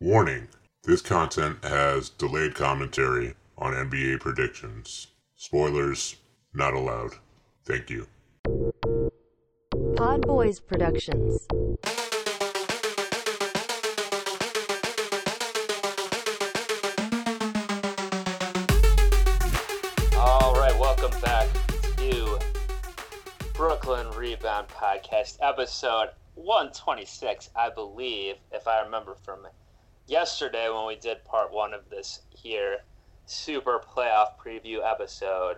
Warning this content has delayed commentary on NBA predictions. Spoilers not allowed. Thank you. Pod Boys Productions. All right, welcome back to Brooklyn Rebound Podcast, episode 126, I believe, if I remember from yesterday when we did part one of this here super playoff preview episode.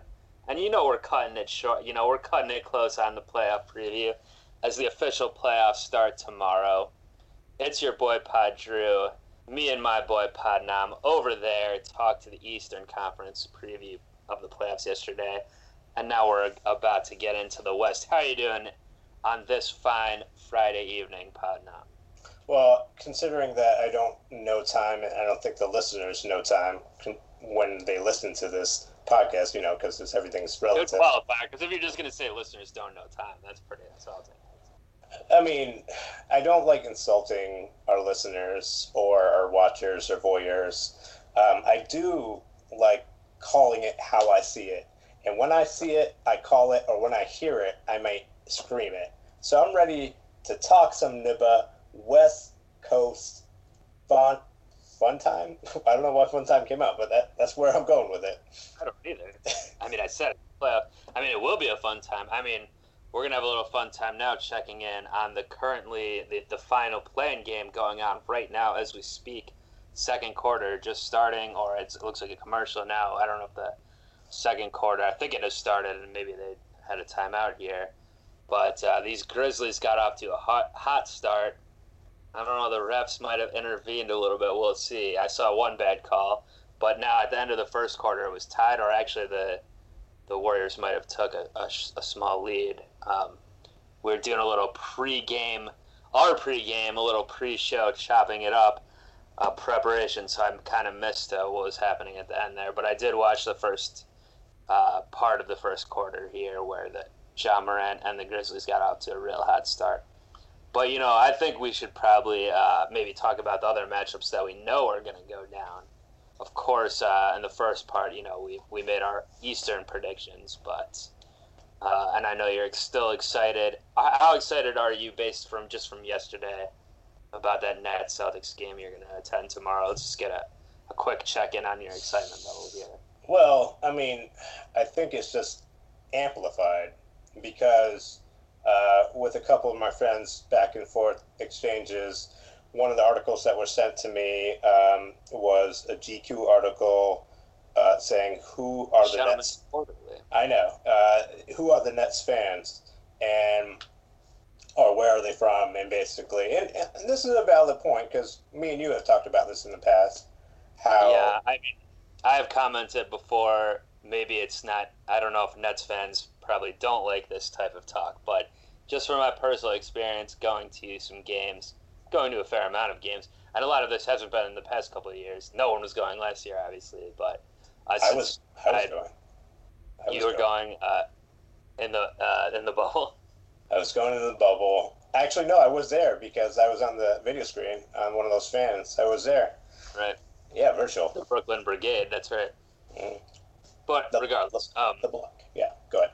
And you know we're cutting it short, you know, we're cutting it close on the playoff preview as the official playoffs start tomorrow. It's your boy Pod Drew, me and my boy Pod Nam over there talked to the Eastern Conference preview of the playoffs yesterday, and now we're about to get into the West. How are you doing on this fine Friday evening, Pod Nam? Well, considering that I don't know time, and I don't think the listeners know time when they listen to this podcast, you know, because it's everything's Good relative. qualifier, because if you're just going to say listeners don't know time, that's pretty insulting. I mean, I don't like insulting our listeners or our watchers or voyeurs. Um, I do like calling it how I see it. And when I see it, I call it, or when I hear it, I might scream it. So I'm ready to talk some Nibba West Coast fun fun time. I don't know why fun time came out, but that, that's where I'm going with it. I don't either. I mean, I said it. I mean, it will be a fun time. I mean, we're gonna have a little fun time now, checking in on the currently the, the final playing game going on right now as we speak. Second quarter just starting, or it looks like a commercial now. I don't know if the second quarter. I think it has started, and maybe they had a timeout here. But uh, these Grizzlies got off to a hot hot start. I don't know. The refs might have intervened a little bit. We'll see. I saw one bad call, but now at the end of the first quarter, it was tied, or actually the the Warriors might have took a, a, a small lead. Um, we are doing a little pre-game, our pre-game, a little pre-show, chopping it up, uh, preparation. So I kind of missed uh, what was happening at the end there, but I did watch the first uh, part of the first quarter here, where the Ja Morant and the Grizzlies got off to a real hot start. But you know, I think we should probably uh, maybe talk about the other matchups that we know are going to go down. Of course, uh, in the first part, you know, we we made our Eastern predictions, but uh, and I know you're still excited. How excited are you, based from just from yesterday, about that Nets Celtics game you're going to attend tomorrow? Let's just get a, a quick check in on your excitement level here. Well, I mean, I think it's just amplified because uh, with a couple of my friends' back and forth exchanges, one of the articles that were sent to me um, was a GQ article uh, saying, Who are the Nets? I know. Uh, who are the Nets fans? And or where are they from? And basically, and, and this is a valid point because me and you have talked about this in the past. How Yeah, I mean, I have commented before. Maybe it's not. I don't know if Nets fans probably don't like this type of talk, but just from my personal experience, going to some games, going to a fair amount of games, and a lot of this hasn't been in the past couple of years. No one was going last year, obviously, but uh, I was, I was going. I you was were going uh, in the uh, in the bubble. I was going into the bubble. Actually, no, I was there because I was on the video screen. I'm one of those fans. I was there. Right, Yeah, virtual. the Brooklyn Brigade. That's right. Mm. But The- regardless, um, The block. Yeah, go ahead.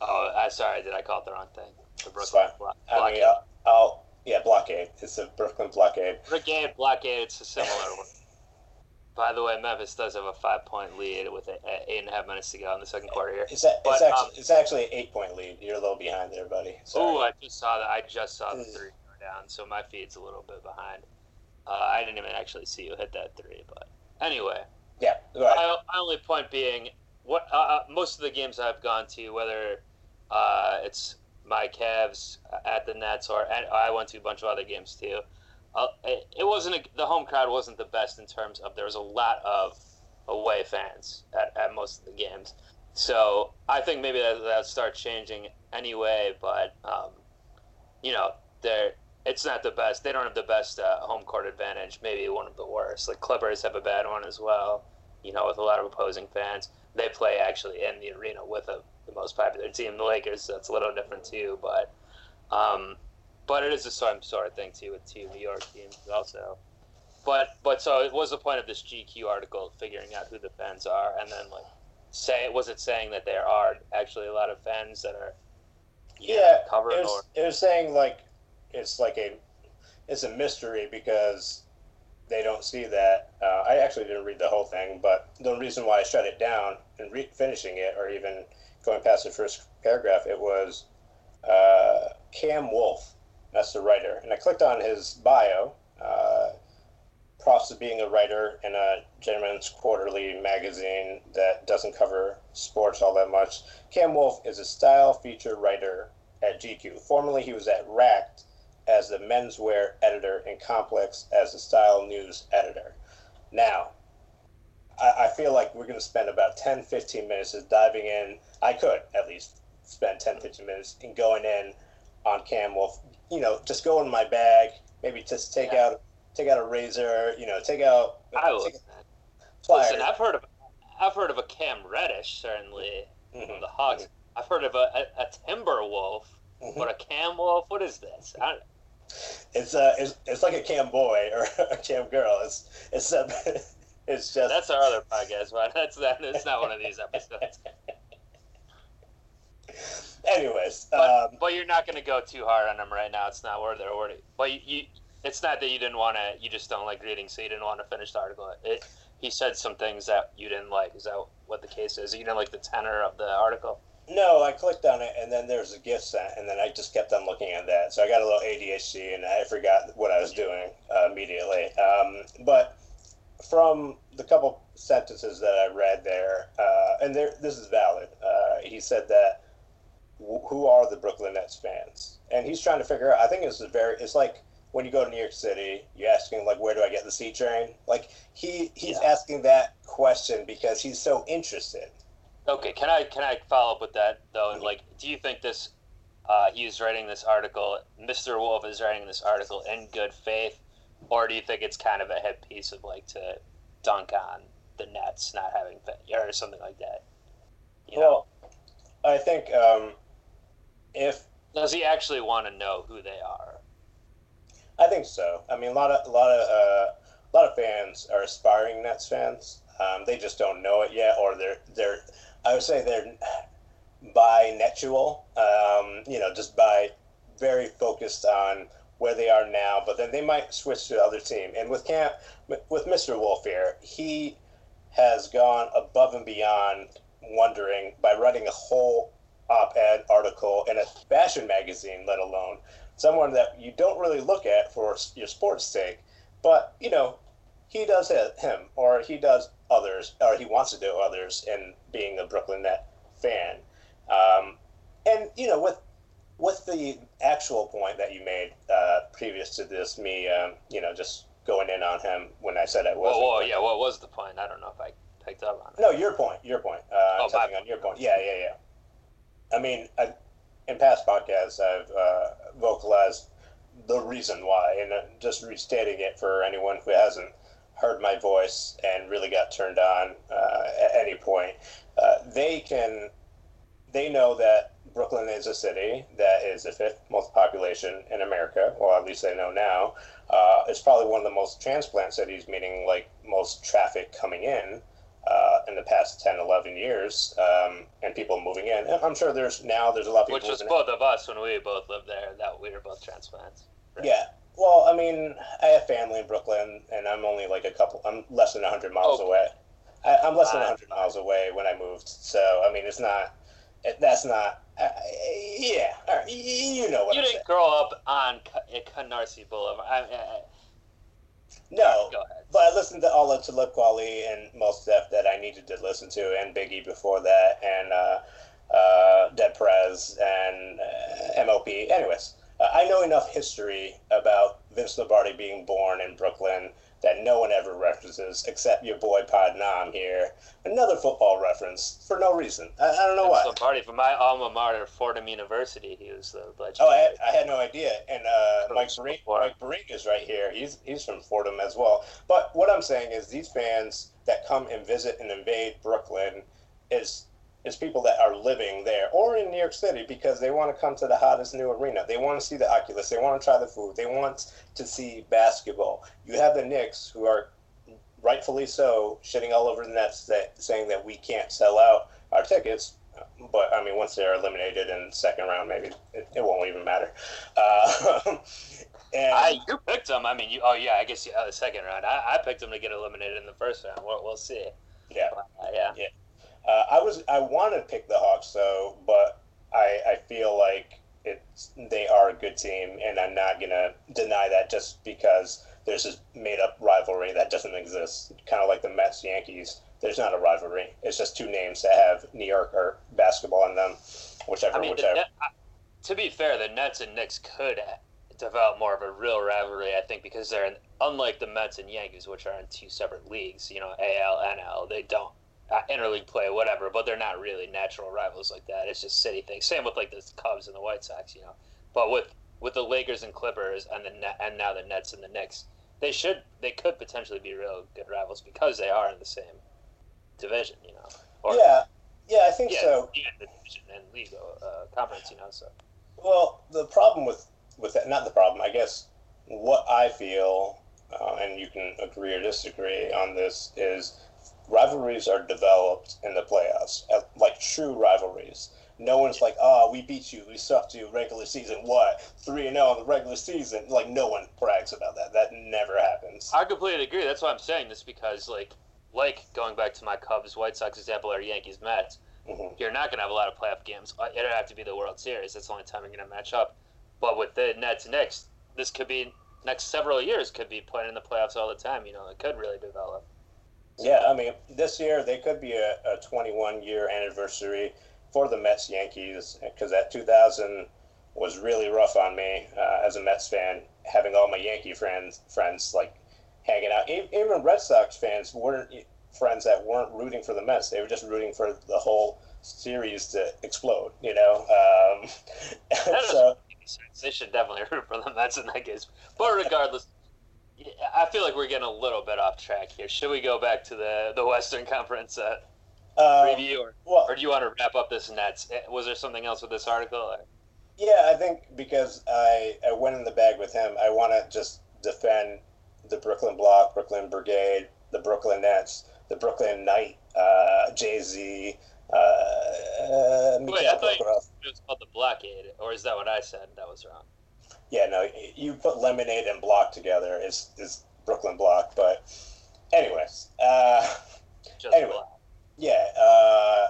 oh, I sorry, did I call it the wrong thing? The Brooklyn fine. Blo- I Blockade. mean, I'll, I'll yeah, blockade. It's a Brooklyn blockade. Brigade, blockade, it's a similar one. By the way, Memphis does have a five point lead with a- a- eight and a half minutes to go in the second quarter here. It's, a, But, it's, actually, um, it's actually an eight point lead. You're a little behind there, buddy. Oh, I just saw that. I just saw the three go down, so my feed's a little bit behind. Uh, I didn't even actually see you hit that three, but anyway, yeah, go ahead. my, my only point being, what uh, uh, most of the games I've gone to, whether uh, it's my Cavs at the Nets or I went to a bunch of other games too. Uh, it, it wasn't a, the home crowd wasn't the best in terms of there was a lot of away fans at, at most of the games. So I think maybe that that start changing anyway. But um, you know, it's not the best. They don't have the best uh, home court advantage. Maybe one of the worst. Like Clippers have a bad one as well. You know, with a lot of opposing fans. They play actually in the arena with a, the most popular team, the Lakers. So it's a little different too. But um, but it is the same sort of thing too with two New York teams also. But but so it was the point of this GQ article figuring out who the fans are, and then like say was it saying that there are actually a lot of fans that are Yeah, covered it or it was saying like it's like a it's a mystery because they don't see that. Uh, I actually didn't read the whole thing, but the reason why I shut it down and re- finishing it, or even going past the first paragraph, it was uh, Cam Wolf. That's the writer, and I clicked on his bio. Uh, props to being a writer in a Gentleman's Quarterly magazine that doesn't cover sports all that much. Cam Wolf is a style feature writer at GQ. Formerly, he was at Racked as the menswear editor and Complex as the style news editor. Now, I, I feel like we're going to spend about 10 15 minutes just diving in. I could at least spend 10 15 minutes in going in on Cam Wolf. You know, just go in my bag, maybe just take Yeah. out take out a razor, you know, take out I a. Listen, I've heard of I've heard of a Cam Reddish certainly Mhm. from the Hawks. I've heard of a, a, a Timber Wolf, Mhm. but a Cam Wolf. What is this? I, It's uh, it's, it's like a cam boy or a cam girl. It's it's uh, it's just that's our other podcast, but that's that. It's not one of these episodes. Anyways, But, um, but you're not going to go too hard on them right now. It's not where they're wordy. But you, you, it's not that you didn't want to. You just don't like reading, so you didn't want to finish the article. It, he said some things that you didn't like. Is that what the case is? You didn't like the tenor of the article. No, I clicked on it and then there's a gift sent, and then I just kept on looking at that. So I got a little ADHD and I forgot what I was doing uh, immediately. Um, but from the couple sentences that I read there, uh, and there, this is valid. Uh, he said that wh- who are the Brooklyn Nets fans, and he's trying to figure out. I think it's a very. It's like when you go to New York City, you're asking like, where do I get the C train? Like he he's Yeah. asking that question because he's so interested. Okay, can I can I follow up with that though? Like, do you think this? Uh, he's writing this article. Mr. Wolf is writing this article in good faith, or do you think it's kind of a head piece of like to dunk on the Nets not having or something like that? You know, Well, I think um, if does he actually want to know who they are? I think so. I mean, a lot of a lot of uh, a lot of fans are aspiring Nets fans. Um, they just don't know it yet, or they're they're. I would say they're by natural. Um, you know, just by very focused on where they are now. But then they might switch to the other team. And with Camp, with Mr. Wolf here, he has gone above and beyond wondering by writing a whole op-ed article in a fashion magazine, let alone someone that you don't really look at for your sports sake, but you know, he does him or he does others, or he wants to do others, and being a Brooklyn Net fan. Um, and you know, with with the actual point that you made uh, previous to this, me, um, you know, just going in on him when I said I Whoa, wasn't. whoa, yeah. What was the point? I don't know if I picked up on it. No, your point. Your point. Uh, Oh, I'm touching my- on your point. Yeah, yeah, yeah. I mean, I, in past podcasts, I've uh, vocalized the reason why, and uh, just restating it for anyone who hasn't heard my voice and really got turned on uh, at any point. Uh, they can, they know that Brooklyn is a city that is the fifth most population in America. Well, at least they know now. Uh, it's probably one of the most transplant cities, meaning like most traffic coming in uh, in the past 10, 11 years, um, and people moving in. And I'm sure there's now there's a lot of people. Which was both of us when we both lived there. That we were both transplants. in. Yeah. Well, I mean, I have family in Brooklyn, and I'm only like a couple. I'm less than 100 miles Oh. away. I, I'm less than Fine. 100 miles away when I moved, so I mean, it's not. It, that's not. Uh, yeah, right, you know what You I'm saying. didn't grow up on Ca- Canarsie Boulevard. I, I, No, I, go ahead. But I listened to all of Talib Kweli and most stuff that I needed to listen to, and Biggie before that, and uh, uh, Dead Prez and uh, MOP. Anyways, uh, I know enough history about Vince Lombardi being born in Brooklyn that no one ever references except your boy Pod Nam here. Another football reference for no reason. I, I don't know why. Vince Lombardi from my alma mater, Fordham University. He was the legend. Oh, I had, I had no idea. And uh, Mike Breen. Mike Breen is right here. He's he's from Fordham as well. But what I'm saying is, these fans that come and visit and invade Brooklyn is is people that are living there or in New York City because they want to come to the hottest new arena. They want to see the Oculus. They want to try the food. They want to see basketball. You have the Knicks who are rightfully so shitting all over the nets that saying that we can't sell out our tickets. But I mean, once they're eliminated in the second round, maybe it, it won't even matter. Uh, and I, you picked them. I mean, you. Oh yeah, I guess you, yeah, the second round. I, I picked them to get eliminated in the first round. We'll, we'll see. Yeah. Uh, yeah. Yeah. Uh, I was I wanted to pick the Hawks though, but I I feel like it's they are a good team, and I'm not gonna deny that just because there's this made up rivalry that doesn't exist. Kind of like the Mets Yankees. There's not a rivalry. It's just two names that have New York or basketball in them, whichever. I mean, whichever. Net, to be fair, the Nets and Knicks could develop more of a real rivalry, I think, because they're in, unlike the Mets and Yankees, which are in two separate leagues. You know, AL, NL. They don't interleague play, whatever, but they're not really natural rivals like that. It's just city things. Same with like the Cubs and the White Sox, you know. But with with the Lakers and Clippers and the and now the Nets and the Knicks, they should they could potentially be real good rivals because they are in the same division, you know. Or, yeah, yeah, I think yeah, so. Yeah, the division and league uh, conference, you know. So. Well, the problem with with that, not the problem, I guess. What I feel, uh, and you can agree or disagree on this, is rivalries are developed in the playoffs, like true rivalries. No one's like, oh, we beat you, we sucked you regular season. What three and zero in the regular season? Like no one brags about that. That never happens. I completely agree. That's why I'm saying this because like, like going back to my Cubs, White Sox example, or Yankees, Mets. Mm-hmm. You're not going to have a lot of playoff games. Uh, It'd have to be the World Series. That's the only time you're going to match up. But with the Nets Knicks, this could be next several years could be playing in the playoffs all the time. You know, it could really develop. Yeah, I mean, this year they could be a, a 21 year anniversary for the Mets Yankees because that 2000 was really rough on me uh, as a Mets fan, having all my Yankee friends friends like hanging out. Even Red Sox fans weren't friends that weren't rooting for the Mets; they were just rooting for the whole series to explode. You know, um, so they should definitely root for the Mets in that case. But regardless. I feel like we're getting a little bit off track here. Should we go back to the, the Western Conference uh, review, or, well, or do you want to wrap up this Nets? Eh, was there something else with this article? Or? Yeah, I think because I, I went in the bag with him, I want to just defend the Brooklyn Block, Brooklyn Brigade, the Brooklyn Nets, the Brooklyn Knight, uh, Jay Z. Uh, uh, Wait, I thought it was called the Blockade, or is that what I said? That was wrong yeah, no, you put lemonade and block together is is Brooklyn block. But anyways, uh, Just anyway, block. yeah. Uh,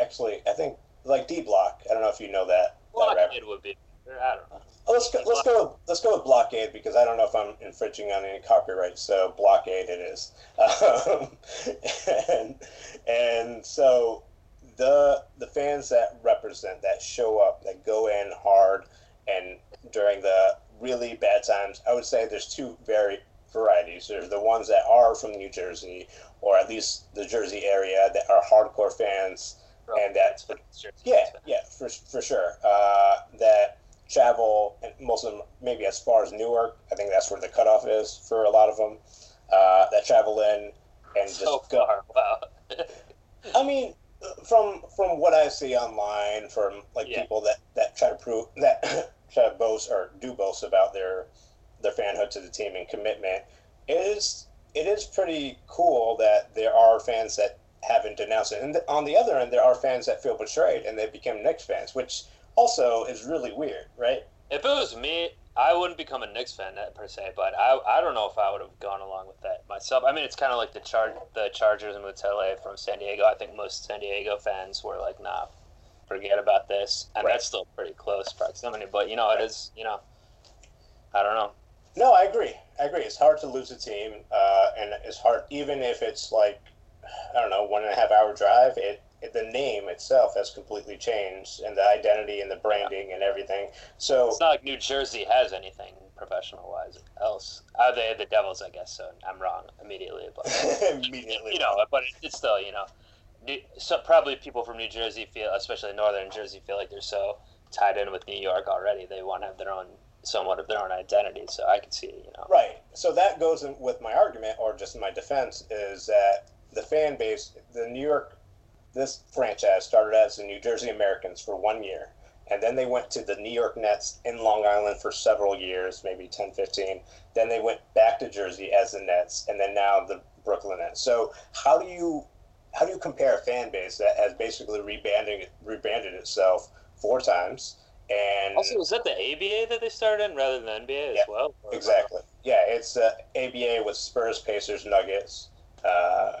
actually, I think like D block. I don't know if you know that. Blockade would be. I don't know. Let's go. Let's go. With, let's go with blockade because I don't know if I'm infringing on any copyright. So blockade it is. Um, and and so the the fans that represent that show up that go in hard and during the really bad times, I would say there's two very varieties. There's the ones that are from New Jersey, or at least the Jersey area, that are hardcore fans, and that yeah, yeah, for for sure. Uh, that travel, and most of them maybe as far as Newark. I think that's where the cutoff is for a lot of them. Uh, that travel in and so just far. Wow. I mean, from from what I see online, from like yeah. people that that try to prove that to boast or do boast about their their fanhood to the team and commitment. It is it is pretty cool that there are fans that haven't denounced it, and on the other end, there are fans that feel betrayed and they become Knicks fans, which also is really weird, right? If it was me, I wouldn't become a Knicks fan per se, but I, I don't know if I would have gone along with that myself. I mean, it's kind of like the char- the Chargers and LA from San Diego. I think most San Diego fans were like, nah, forget about this, and right. that's still pretty close proximity. But you know, it is. You know, I don't know. No, I agree. I agree. It's hard to lose a team, uh, and it's hard even if it's like I don't know one and a half hour drive. It, it the name itself has completely changed, and the identity and the branding yeah. and everything. So it's not like New Jersey has anything professional wise else. Are they the Devils? I guess so. I'm wrong immediately, but immediately. You know, but it's still you know so probably people from New Jersey feel, especially northern Jersey, feel like they're so tied in with New York already. They want to have their own, somewhat of their own identity. So I can see, you know. Right. So that goes in with my argument, or just my defense, is that the fan base, the New York, this franchise started as the New Jersey Americans for one year, and then they went to the New York Nets in Long Island for several years, maybe 10, 15. Then they went back to Jersey as the Nets, and then now the Brooklyn Nets. So how do you how do you compare a fan base that has basically rebranded rebranded itself four times? And also, was that the ABA that they started in rather than NBA as well? Exactly, yeah, it's uh, ABA with Spurs, Pacers, Nuggets. Uh,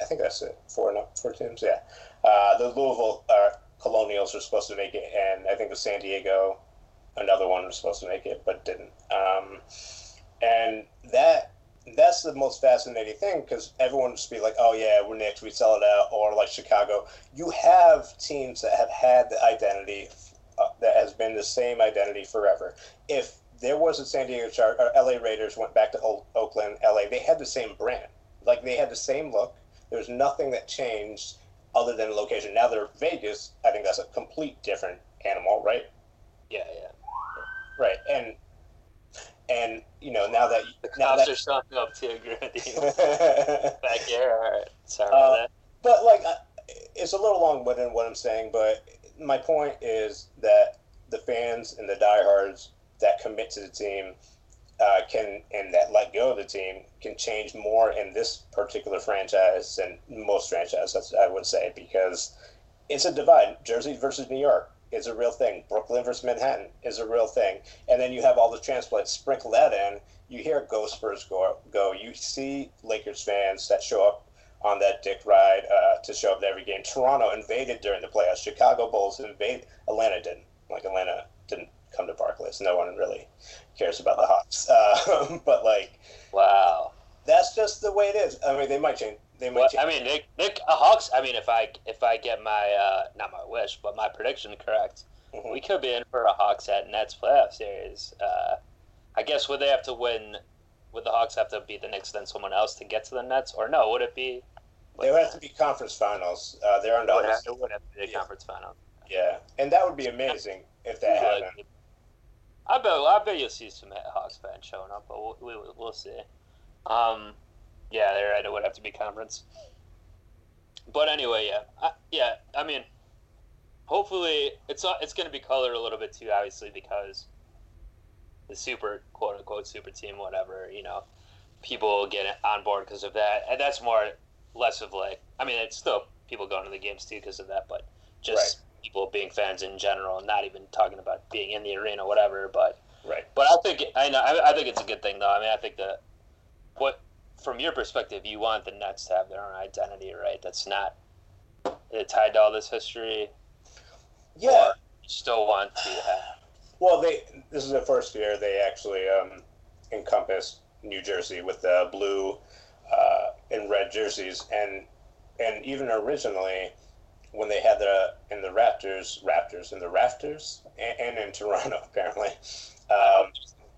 I think that's it. Four, four teams. Yeah, uh, the Louisville uh, Colonials were supposed to make it, and I think the San Diego, another one was supposed to make it, but didn't. Um, and that that's the most fascinating thing because everyone would just be like, "Oh yeah, we're Knicks, we sell it out," or like Chicago. You have teams that have had the identity uh, that has been the same identity forever. If there was a San Diego Char- or LA Raiders went back to o- Oakland, LA, they had the same brand. Like they had the same look. There was nothing that changed other than location. Now they're Vegas. I think that's a complete different animal, right? Yeah, yeah. Right. And and you know now that The now cops that are showing up to agree back here. All right, sorry about Uh, that. but like it's a little long-winded what I'm saying, but my point is that the fans and the diehards that commit to the team uh, can and that let go of the team can change more in this particular franchise than most franchises. I would say because it's a divide. Jersey versus New York is a real thing. Brooklyn versus Manhattan is a real thing. And then you have all the transplants. Sprinkle that in. You hear Go Spurs go. Go. You see Lakers fans that show up on that dick ride uh, to show up to every game. Toronto invaded during the playoffs. Chicago Bulls invade. Atlanta didn't. Like Atlanta didn't come to Barclays. No one really cares about the Hawks. Uh, but like Wow. that's just the way it is. I mean, they might change. They might Well. I mean, Nick, Nick uh, Hawks. I mean, if I if I get my uh, not my wish, but my prediction correct, Mhm. we could be in for a Hawks at Nets playoff series. Uh, I guess would they have to win? Would the Hawks have to beat the Knicks then someone else to get to the Nets, or no? Would it be? They would have to be conference finals. Uh, they're It would under. have, it would have to be the Yeah. conference final. Yeah, and that would be amazing if that Like, happened. I bet I bet you'll see some Hawks fans showing up, but we'll, we, we'll see. Um, yeah, they're right. It would have to be conference. But anyway, yeah, I, yeah. I mean, hopefully it's uh, it's going to be colored a little bit too, obviously, because the super quote unquote super team, whatever, you know, people get on board because of that, and that's more less of like. I mean, it's still people going to the games too because of that, but just people being fans in general, not even talking about being in the arena, whatever. But Right. but I think I know I, I think it's a good thing though. I mean, I think that what from your perspective, you want the Nets to have their own identity, right? That's not tied to all this history. Yeah. Still want to have. Well, they this is the first year they actually um, encompassed New Jersey with the blue uh, and red jerseys, and and even originally when they had the in the Raptors, Raptors in the rafters, and, and in Toronto apparently. Um,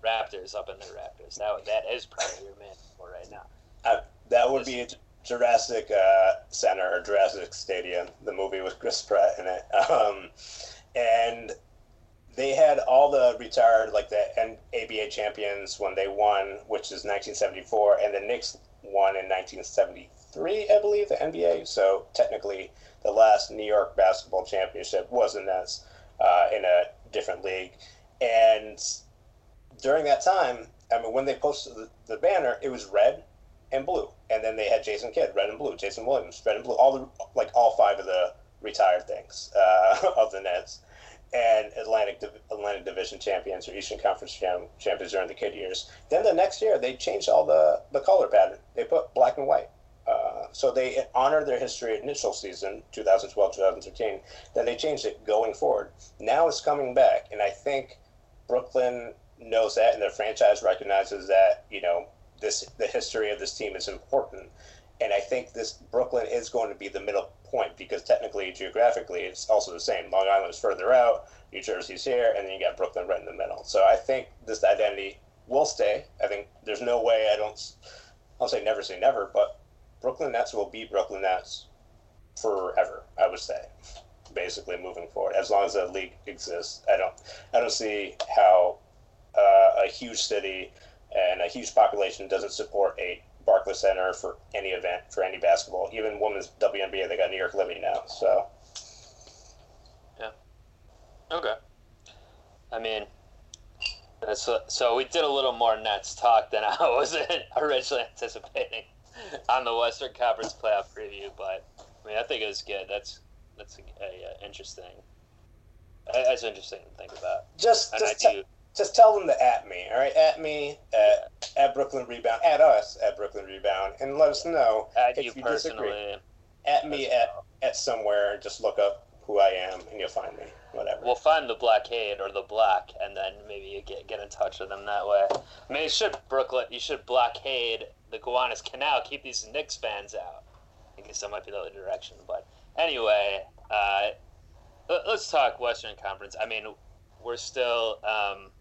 Raptors up in the Raptors. That that is probably your man for right now. Uh, that would be Jurassic uh, Center or Jurassic Stadium, the movie with Chris Pratt in it. Um, and they had all the retired, like the ABA champions when they won, which is 1974, and the Knicks won in 1973, I believe, the NBA. So technically, the last New York basketball championship was the Nets uh, in a different league. And during that time, I mean, when they posted the, the banner, it was red and blue, and then they had Jason Kidd, red and blue, Jason Williams, red and blue, all the like all five of the retired things uh, of the Nets, and Atlantic Atlantic Division champions or Eastern Conference cham- champions during the Kidd years. Then the next year they changed all the the color pattern. They put black and white. Uh, so they honored their history initial season 2012 2013 then they changed it going forward now it's coming back and i think brooklyn knows that and their franchise recognizes that you know this the history of this team is important. And i think this brooklyn is going to be the middle point because technically geographically it's also the same. Long island is further out new jersey's here and then you got brooklyn right in the middle. So i think this identity will stay. I think there's no way i don't i'll say never say never but brooklyn nets will be brooklyn nets forever i would say basically moving forward. As long as the league exists i don't i don't see how uh, a huge city and a huge population doesn't support a Barclays Center for any event for any basketball, even women's WNBA. They got New York Liberty now, so Yeah. Okay. I mean, so, uh, so we did a little more Nets talk than I was originally anticipating on the Western Conference playoff preview, but I mean, I think it was good. That's that's a, a, a interesting. That's interesting to think about. just just, I do. Just tell them to at me, all right? At me at, at Brooklyn Rebound, at us at Brooklyn Rebound, and let us know At if you you personally. disagree. At me at at somewhere. Just look up who I am, and you'll find me. Whatever. We'll find the blockade or the block, and then maybe you get get in touch with them that way. I mean, you should Brooklyn. You should blockade the Gowanus Canal. Keep these Knicks fans out. I guess that might be the other direction. But anyway, uh, let- let's talk Western Conference. I mean, we're still. Um,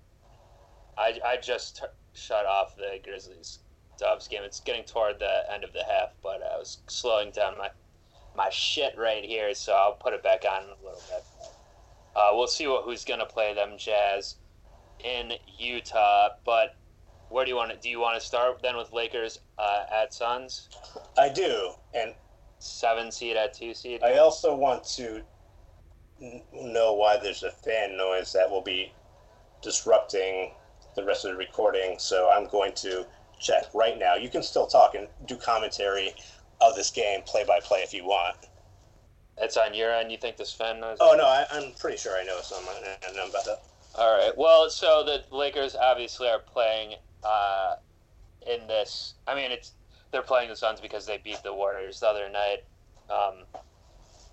I I just t- shut off the Grizzlies Dubs game. It's getting toward the end of the half, but I was slowing down my my shit right here, so I'll put it back on in a little bit. Uh, we'll see what who's gonna play them Jazz in Utah. But where do you want to? Do you want to start then with Lakers uh, at Suns, I do, and seven seed at two seed? I also want to know why there's a fan noise that will be disrupting the rest of the recording. So I'm going to check right now. You can still talk and do commentary of this game play by play if you want. It's on your end. You think this fan knows? Oh no, I, I'm pretty sure I know something I know about that. All right. Well, so the Lakers obviously are playing uh, in this. I mean, it's they're playing the Suns because they beat the Warriors the other night, um,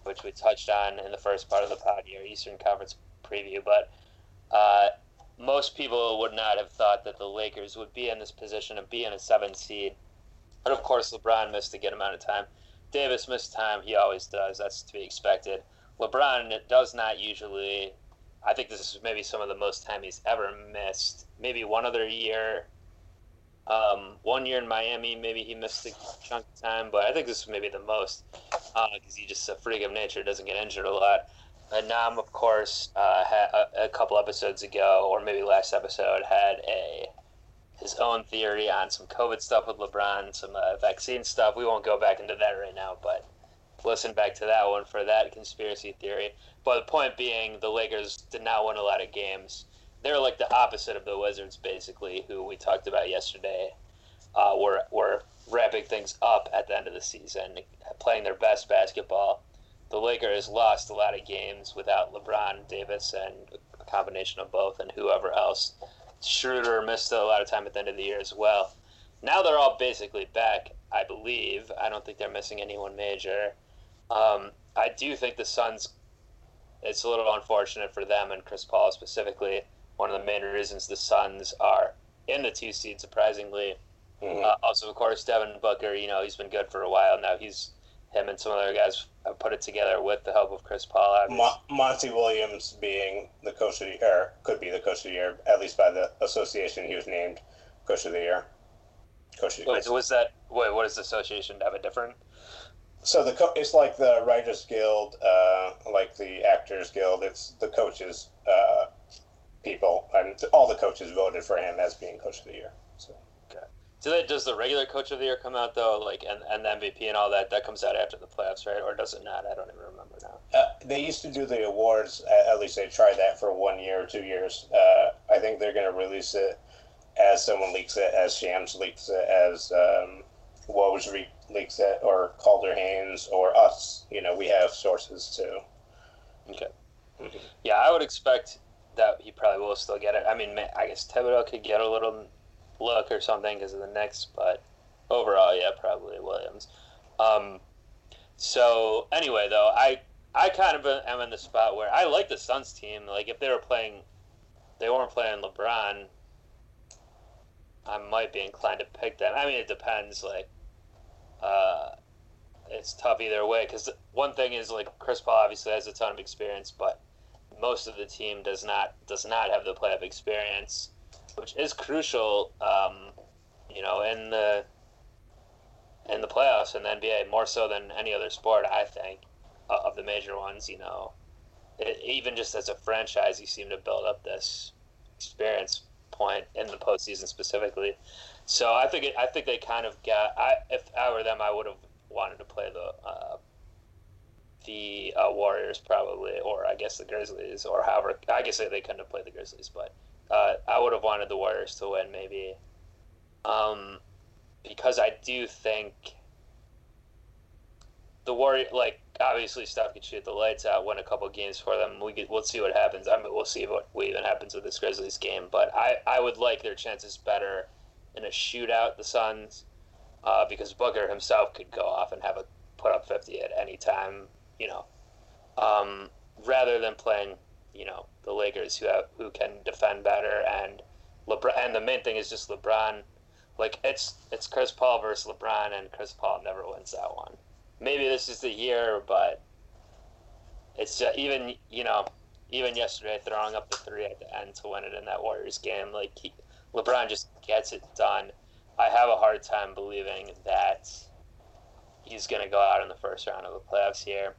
which we touched on in the first part of the pod here, Eastern Conference preview. But uh, most people would not have thought that the Lakers would be in this position of being a seven seed. But of course, LeBron missed a good amount of time. Davis missed time. He always does. That's to be expected. LeBron does not usually I think this is maybe some of the most time he's ever missed. Maybe one other year, um, one year in Miami, maybe he missed a chunk of time, but I think this is maybe the most because he's just a freak of nature, doesn't get injured a lot. And Nam, of course, uh, ha- a, a couple episodes ago, or maybe last episode, had a his own theory on some COVID stuff with LeBron, some uh, vaccine stuff. We won't go back into that right now, but listen back to that one for that conspiracy theory. But the point being, the Lakers did not win a lot of games. They're like the opposite of the Wizards, basically, who we talked about yesterday. Uh, were were wrapping things up at the end of the season, playing their best basketball. The Lakers lost a lot of games without LeBron, Davis, and a combination of both, and whoever else. Schroeder missed a lot of time at the end of the year as well. Now they're all basically back, I believe. I don't think they're missing anyone major. Um, I do think the Suns. It's a little unfortunate for them and Chris Paul specifically. One of the main reasons the Suns are in the two seed, surprisingly. Mhm. Uh, also, of course, Devin Booker. You know, he's been good for a while now. He's him and some other guys have put it together with the help of Chris Paul. Mo- Monty Williams being the coach of the year, could be the coach of the year, at least by the association he was named coach of the year. Coach of the Wait, was that? Wait, what is the association have a different? So the co- it's like the Writers Guild, uh, like the Actors Guild. It's the coaches, uh, people, and all the coaches voted for him as being coach of the year. Do they, does the regular coach of the year come out though, like and, and the MVP and all that? That comes out after the playoffs, right? Or does it not? I don't even remember now. uh, they used to do the awards. At, least they tried that for one year or two years. Uh, I think they're going to release it as someone leaks it, as Shams leaks it, as um, Woj re- leaks it, or Calder Haynes, or us. You know, we have sources too. Okay. Mhm. Yeah, I would expect that he probably will still get it. I mean, I guess Thibodeau could get a little look or something because of the Knicks, but overall, yeah, probably Williams. Um, so anyway, though, I I kind of am in the spot where I like the Suns team. Like if they were playing, they weren't playing LeBron. I might be inclined to pick them. I mean, it depends. Like, uh, it's tough either way because one thing is like Chris Paul obviously has a ton of experience, but most of the team does not does not have the playoff experience, which is crucial. Um, you know, in the in the playoffs in the NBA more so than any other sport, I think, of the major ones. You know, it, even just as a franchise, you seem to build up this experience point in the postseason specifically. So I think it, I think they kind of got. I if I were them, I would have wanted to play the uh, the uh, Warriors probably, or I guess the Grizzlies, or however. I guess they couldn't have played the Grizzlies, but uh, I would have wanted the Warriors to win maybe, um, because I do think the Warrior like obviously Steph could shoot the lights out, win a couple games for them. We could, we'll see what happens. I mean, we'll see what, even happens with this Grizzlies game, but I I would like their chances better in a shootout. The Suns. Uh, because Booker himself could go off and have a put up 50 at any time you know, um, rather than playing, you know, the Lakers who have, who can defend better and LeBron. And the main thing is just LeBron. Like it's it's Chris Paul versus LeBron, and Chris Paul never wins that one. Maybe this is the year, but it's just, even you know even yesterday throwing up the three at the end to win it in that Warriors game. Like he, LeBron just gets it done. I have a hard time believing that he's going to go out in the first round of the playoffs here.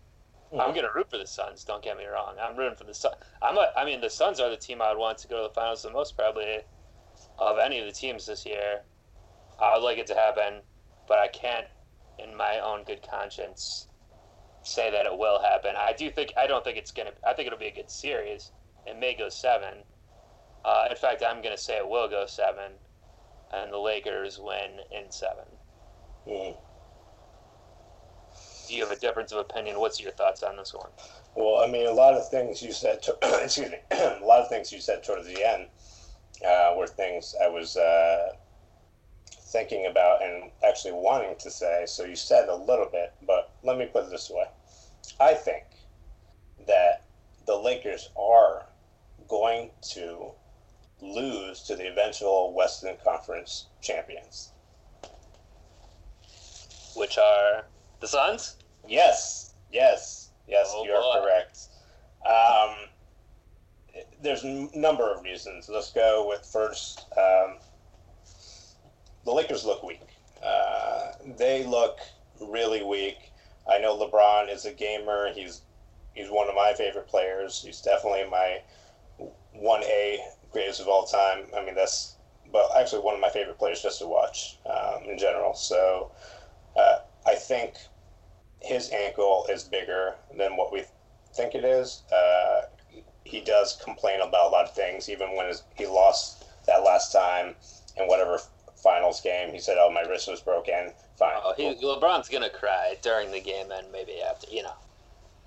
I'm going to root for the Suns. Don't get me wrong. I'm rooting for the Suns. I'm a, I mean, the Suns are the team I would want to go to the finals the most, probably, of any of the teams this year. I would like it to happen, but I can't, in my own good conscience, say that it will happen. I do think. I don't think it's going to. I think it'll be a good series. It may go seven. Uh, in fact, I'm going to say it will go seven, and the Lakers win in 7 Mm do you have a difference of opinion? What's your thoughts on this one? Well, I mean, a lot of things you said. To, excuse me. a lot of things you said towards the end uh, were things I was uh, thinking about and actually wanting to say. So you said a little bit, but let me put it this way: I think that the Lakers are going to lose to the eventual Western Conference champions, which are the Suns. Yes, yes, yes. Oh, you're boy. correct. Um, there's a number of reasons. Let's go with first. Um, the Lakers look weak. Uh, they look really weak. I know LeBron is a gamer. He's he's one of my favorite players. He's definitely my one A greatest of all time. I mean that's well, actually one of my favorite players just to watch um, in general. So uh, I think his ankle is bigger than what we think it is. Uh, he does complain about a lot of things, even when his, he lost that last time in whatever finals game. He said, "Oh, my wrist was broken." Fine. Oh, he, LeBron's gonna cry during the game and maybe after. You know,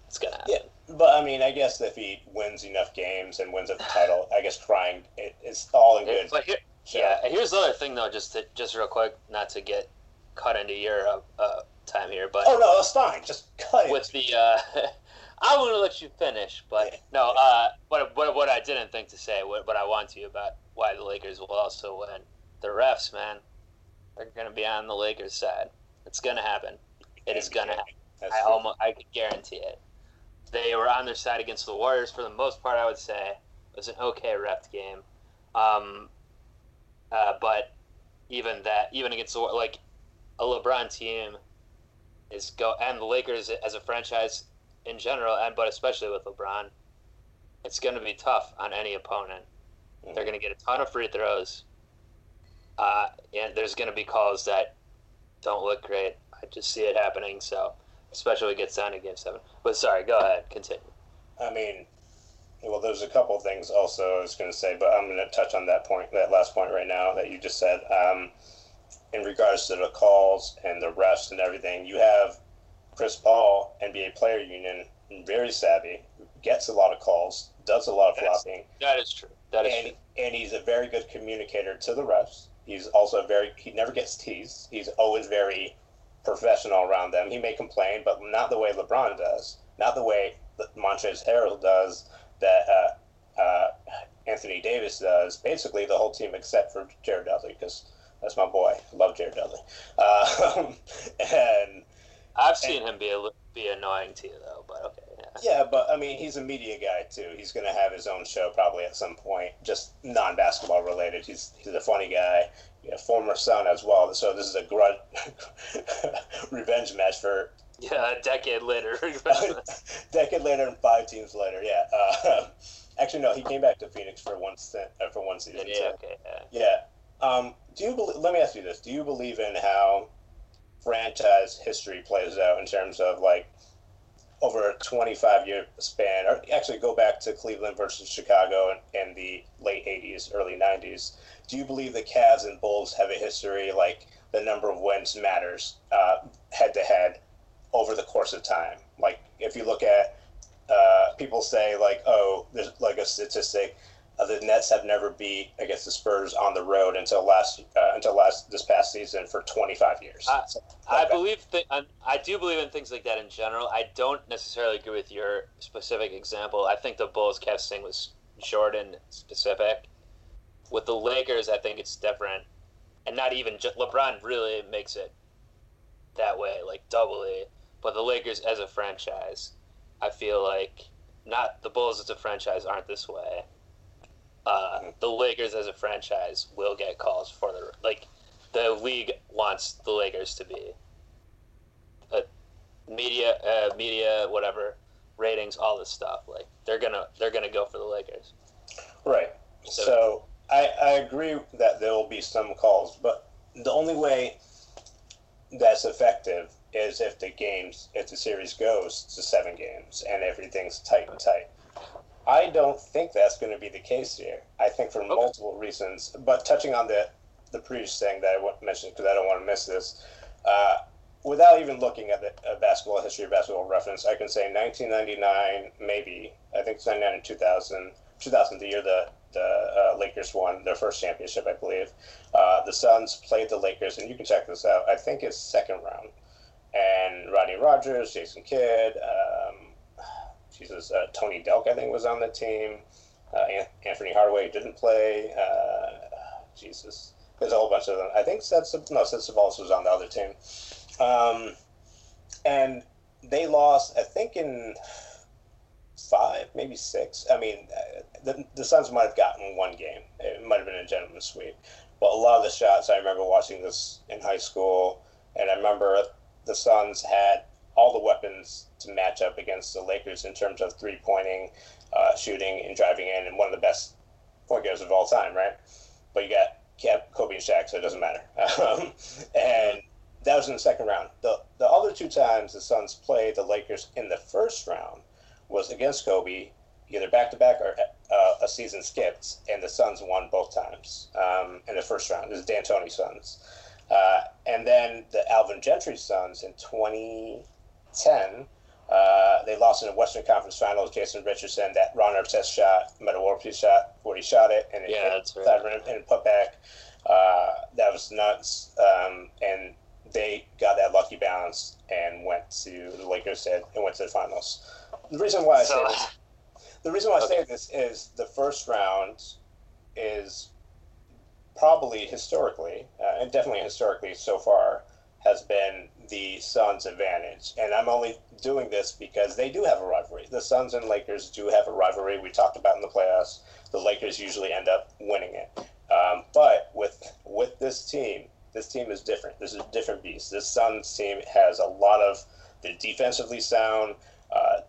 it's gonna happen. Yeah, but I mean, I guess if he wins enough games and wins a title, I guess crying it, it's all in good. But here, yeah, here's the other thing though, just to, just real quick, not to get cut into your uh, uh, time here, but oh no, that's fine. Just cut it. With the, uh, I'm going to let you finish, but no. Uh, but what what I didn't think to say, what, what I want to about why the Lakers will also win. The refs, man, they're going to be on the Lakers' side. It's going to happen. It is going to happen. I almost, I could guarantee it. They were on their side against the Warriors for the most part. I would say it was an okay ref game, um, uh, but even that, even against the like a LeBron team is go and the Lakers as a franchise in general, and but especially with LeBron, it's going to be tough on any opponent. Mm-hmm. They're going to get a ton of free throws, uh, and there's going to be calls that don't look great. I just see it happening. So, especially when it gets down to Game Seven. But sorry, go ahead, continue. I mean, well, there's a couple things also I was going to say, but I'm going to touch on that point, that last point right now that you just said. Um, in regards to the calls and the refs and everything. You have Chris Paul, NBA Player Union, very savvy, gets a lot of calls, does a lot of flopping. That is true. That is and, true. And he's a very good communicator to the refs. He's also very, he never gets teased. He's always very professional around them. He may complain, but not the way LeBron does, not the way Montrezl Harrell does, that uh, uh, Anthony Davis does. Basically, the whole team except for Jared Dudley, because that's my boy. I love Jared Dudley. Uh, and I've seen and, him be a, be annoying to you though, but okay. Yeah. yeah, but I mean, he's a media guy too. He's going to have his own show probably at some point, just non basketball related. He's he's a funny guy. former Sun as well. So this is a grudge revenge match for yeah, a decade later. decade later and five teams later. Yeah. Uh, actually no, he came back to Phoenix for one stint, uh, for one season. Yeah, so- okay, yeah. Yeah. Um, do you believe, let me ask you this: Do you believe in how franchise history plays out in terms of like over a 25 year span, or actually go back to Cleveland versus Chicago in, in the late 80s, early 90s? Do you believe the Cavs and Bulls have a history like the number of wins matters head to head over the course of time? Like if you look at uh, people say like, oh, there's like a statistic uh, the Nets have never beat against the Spurs on the road until last uh, until last this past season for 25 years. I- So, I that. believe th- I I do believe in things like that in general. I don't necessarily agree with your specific example. I think the Bulls Cavs thing was Jordan specific. With the Lakers, I think it's different, and not even just LeBron really makes it that way, like doubly. But the Lakers as a franchise, I feel like not the Bulls as a franchise aren't this way. Uh, the Lakers as a franchise will get calls for the like the league wants the Lakers to be. But media, uh, media, whatever, ratings, all this stuff, like they're gonna they're gonna go for the Lakers. Right. So- So I, I agree that there will be some calls, but the only way that's effective is if the games, if the series goes to seven games and everything's tight and tight. I don't think that's going to be the case here. I think for multiple reasons. But touching on the the previous thing that I mentioned, because I don't want to miss this, uh, without even looking at the uh, basketball history of basketball reference, I can say 1999, maybe I think it's 99 and 2000, 2000, the year the the uh, Lakers won their first championship, I believe. Uh, the Suns played the Lakers, and you can check this out. I think it's second round, and Rodney Rogers, Jason Kidd, um, Jesus, uh, Tony Delk, I think was on the team. Uh, Anthony Hardaway didn't play. Uh, Jesus, there's a whole bunch of them. I think Seth, no, Seth Savalas was on the other team, um, and they lost. I think in five, maybe six. I mean, uh, the, the Suns might have gotten one game. It might have been a gentleman's sweep. But a lot of the shots, I remember watching this in high school, and I remember the Suns had all the weapons to match up against the Lakers in terms of three pointing, uh, shooting, and driving in, and one of the best point guards of all time, right? But you got Cap, Kobe, and Shaq, so it doesn't matter. Um, and that was in the second round. The the other two times the Suns played the Lakers in the first round was against Kobe, either back to back or uh, a season skipped, and the Suns won both times um, in the first round. This is D'Antoni Suns. Uh, and then the Alvin Gentry Suns in 2010, uh, they lost in the Western Conference Finals. Jason Richardson, that Ron Artest shot, Metamorphy shot, where he shot it, and it Yeah, hit that's right. and put back. Uh, that was nuts. Um, and they got that lucky bounce and went to the Lakers did and went to the finals. The reason why I So- say this, the reason why I say this is the first round is probably historically, uh, and definitely historically so far, has been the Suns' advantage. And I'm only doing this because they do have a rivalry. The Suns and Lakers do have a rivalry. We talked about in the playoffs. The Lakers usually end up winning it. Um, but with with this team, this team is different. This is a different beast. This Suns team has a lot of they're defensively sound. Uh,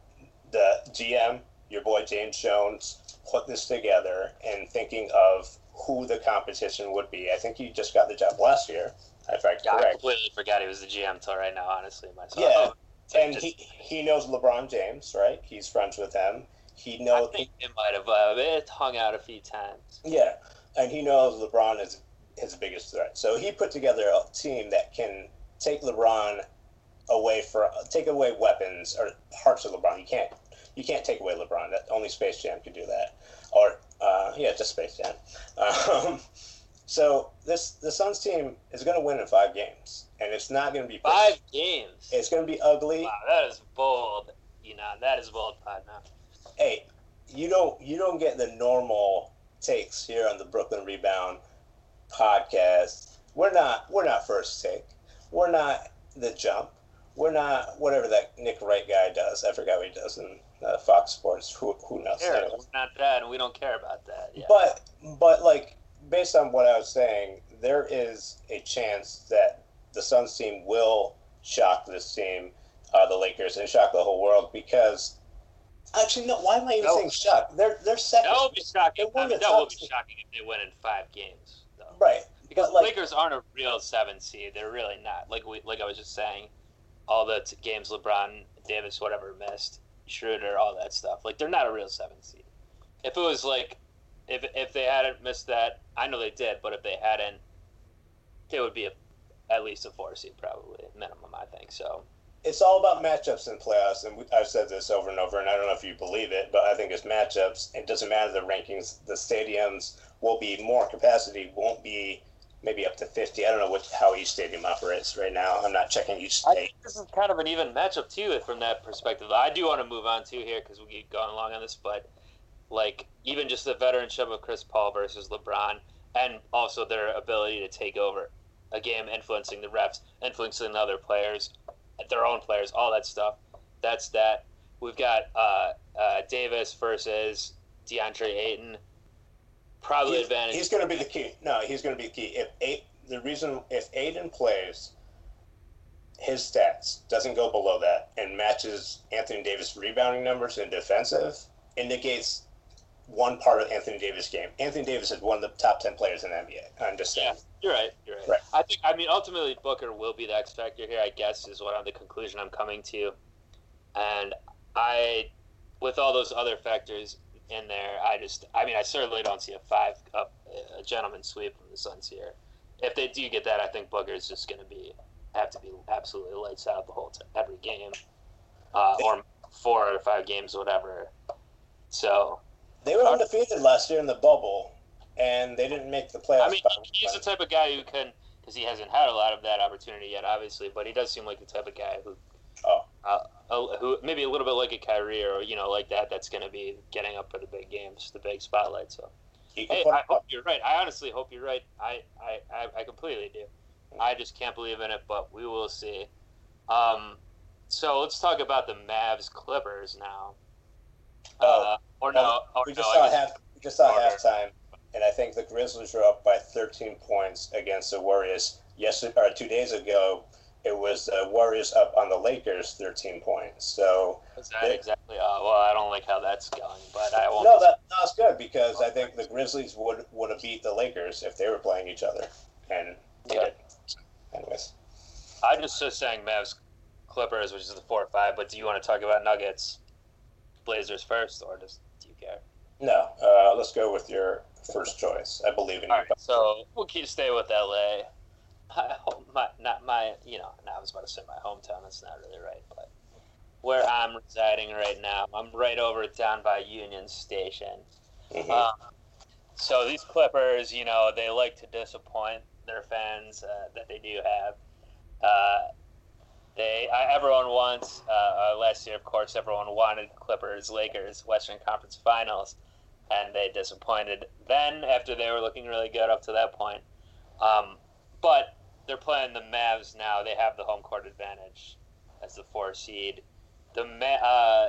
the GM, your boy James Jones, put this together and thinking of who the competition would be. I think he just got the job last year, if I'm Yeah, I completely forgot he was the GM till right now. Honestly, myself. Yeah. So And just- he he knows LeBron James, right? He's friends with him. He knows. I think it might have uh, it hung out a few times. Yeah, and he knows LeBron is his biggest threat. So he put together a team that can take LeBron away for take away weapons or parts of LeBron. You can't you can't take away LeBron. That only Space Jam could do that. Or uh, yeah, just Space Jam. Um, so this the Suns team is going to win in five games, and it's not going to be pretty. Five games. It's going to be ugly. Wow, that is bold. You know, that is bold, now. hey, you don't you don't get the normal takes here on the Brooklyn Rebound podcast. We're not we're not first take. We're not the jump. We're not whatever that Nick Wright guy does. I forgot what he does in uh, Fox Sports. Who who knows? Anyway. we're not that, and we don't care about that. Yeah. But but like based on what I was saying, there is a chance that the Suns team will shock this team, uh, the Lakers, and shock the whole world because Actually, no. Why am I even No. saying shock? They're they're second. That will be shocking. It wouldn't I mean, have that will be shocking if they win in five games, though. Right. Because But, like- Lakers aren't a real seven seed. They're really not. Like we, like I was just saying, all the t- games LeBron, Davis, whatever missed, Schroeder, all that stuff. Like they're not a real seven seed. If it was like, if if they hadn't missed that, I know they did, but if they hadn't, it would be a, at least a four seed probably minimum. I think so. It's all about matchups in playoffs, and I've said this over and over, and I don't know if you believe it, but I think it's matchups. It doesn't matter the rankings. The stadiums will be more capacity, won't be maybe up to fifty. I don't know what how each stadium operates right now. I'm not checking each state. this is kind of an even matchup too, from that perspective. I do want to move on to here because we keep going along on this, but like even just the veteranship of Chris Paul versus LeBron, and also their ability to take over a game, influencing the refs, influencing the other players, their own players, all that stuff. That's that. We've got uh, uh, Davis versus DeAndre Ayton. Probably He's, advantage. he's going to be the key. No, he's going to be the key. If eight, the reason if Ayton plays, his stats doesn't go below that and matches Anthony Davis rebounding numbers and defensive, it negates one part of Anthony Davis' game. Anthony Davis is one of the top ten players in the NBA. I'm just saying. Yeah, you're right. You're right. Right. I think. I mean, ultimately, Booker will be the X factor here. I guess is what I'm the conclusion I'm coming to, and I, with all those other factors in there, I just. I mean, I certainly don't see a five up a gentleman sweep from the Suns here. If they do get that, I think Booker is just going to be have to be absolutely lights out the whole t- every game, uh, or four or five games, whatever. So They were undefeated last year in the bubble, and they didn't make the playoffs. I mean, he's the type of guy who can, because he hasn't had a lot of that opportunity yet, obviously, but he does seem like the type of guy who, Oh. uh, who maybe a little bit like a Kyrie or you know like that, that's going to be getting up for the big games, the big spotlight. So, he hey, I up- hope you're right. I honestly hope you're right. I, I, I, I completely do. I just can't believe in it, but we will see. Um, so let's talk about the Mavs Clippers now. Oh. Uh, or no, or we just I saw half. We just saw Order. halftime, and I think the Grizzlies were up by 13 points against the Warriors. Yesterday or two days ago, it was the Warriors up on the Lakers 13 points. So Is that exactly? Uh, well, I don't like how that's going, but I won't. no, that that's good because I think the Grizzlies would would have beat the Lakers if they were playing each other, and Yeah. Anyways, I'm just was saying Mavs Clippers, which is the four or five. But do you want to talk about Nuggets Blazers first, or just do you care? no, uh, let's go with your first choice. I believe in you. All right, so we'll keep stay with LA. My, home- my not my you know. Now I was about to say my hometown. That's not really right, but where I'm residing right now, I'm right over down by Union Station. Mhm. Um, so these Clippers, you know, they like to disappoint their fans uh, that they do have. Uh, they, I, everyone wants uh, uh, last year, of course, everyone wanted Clippers, Lakers, Western Conference Finals, and they disappointed then after they were looking really good up to that point. Um, but they're playing the Mavs now. They have the home court advantage as the four seed. The Ma- uh,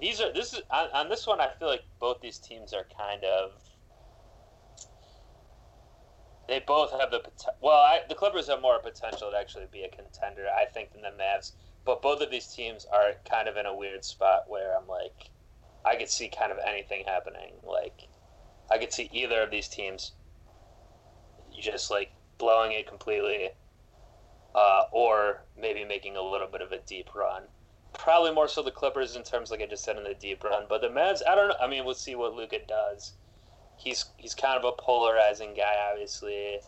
these are this is on, on this one. I feel like both these teams are kind of. They both have the potential. well. I, the Clippers have more potential to actually be a contender, I think, than the Mavs. But both of these teams are kind of in a weird spot where I'm like, I could see kind of anything happening. Like, I could see either of these teams just like blowing it completely, uh, or maybe making a little bit of a deep run. Probably more so the Clippers in terms, like I just said, in the deep run. But the Mavs, I don't know. I mean, we'll see what Luka does. He's he's kind of a polarizing guy, obviously,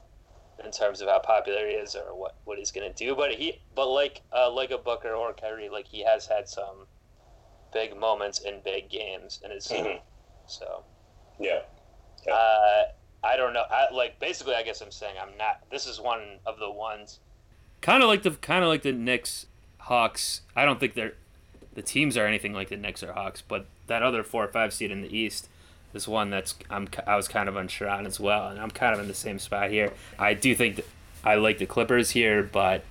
in terms of how popular he is or what, what he's gonna do. But he, but like uh, like a Booker or Kyrie, like he has had some big moments in big games in his team. Mhm. So yeah. Yeah. uh, I don't know. I, like basically, I guess I'm saying I'm not. This is one of the ones. Kind of like the kind of like the Knicks, Hawks. I don't think they're the teams are anything like the Knicks or Hawks, but that other four or five seed in the East is one that's I'm I was kind of unsure on as well, and I'm kind of in the same spot here. I do think I like the Clippers here, but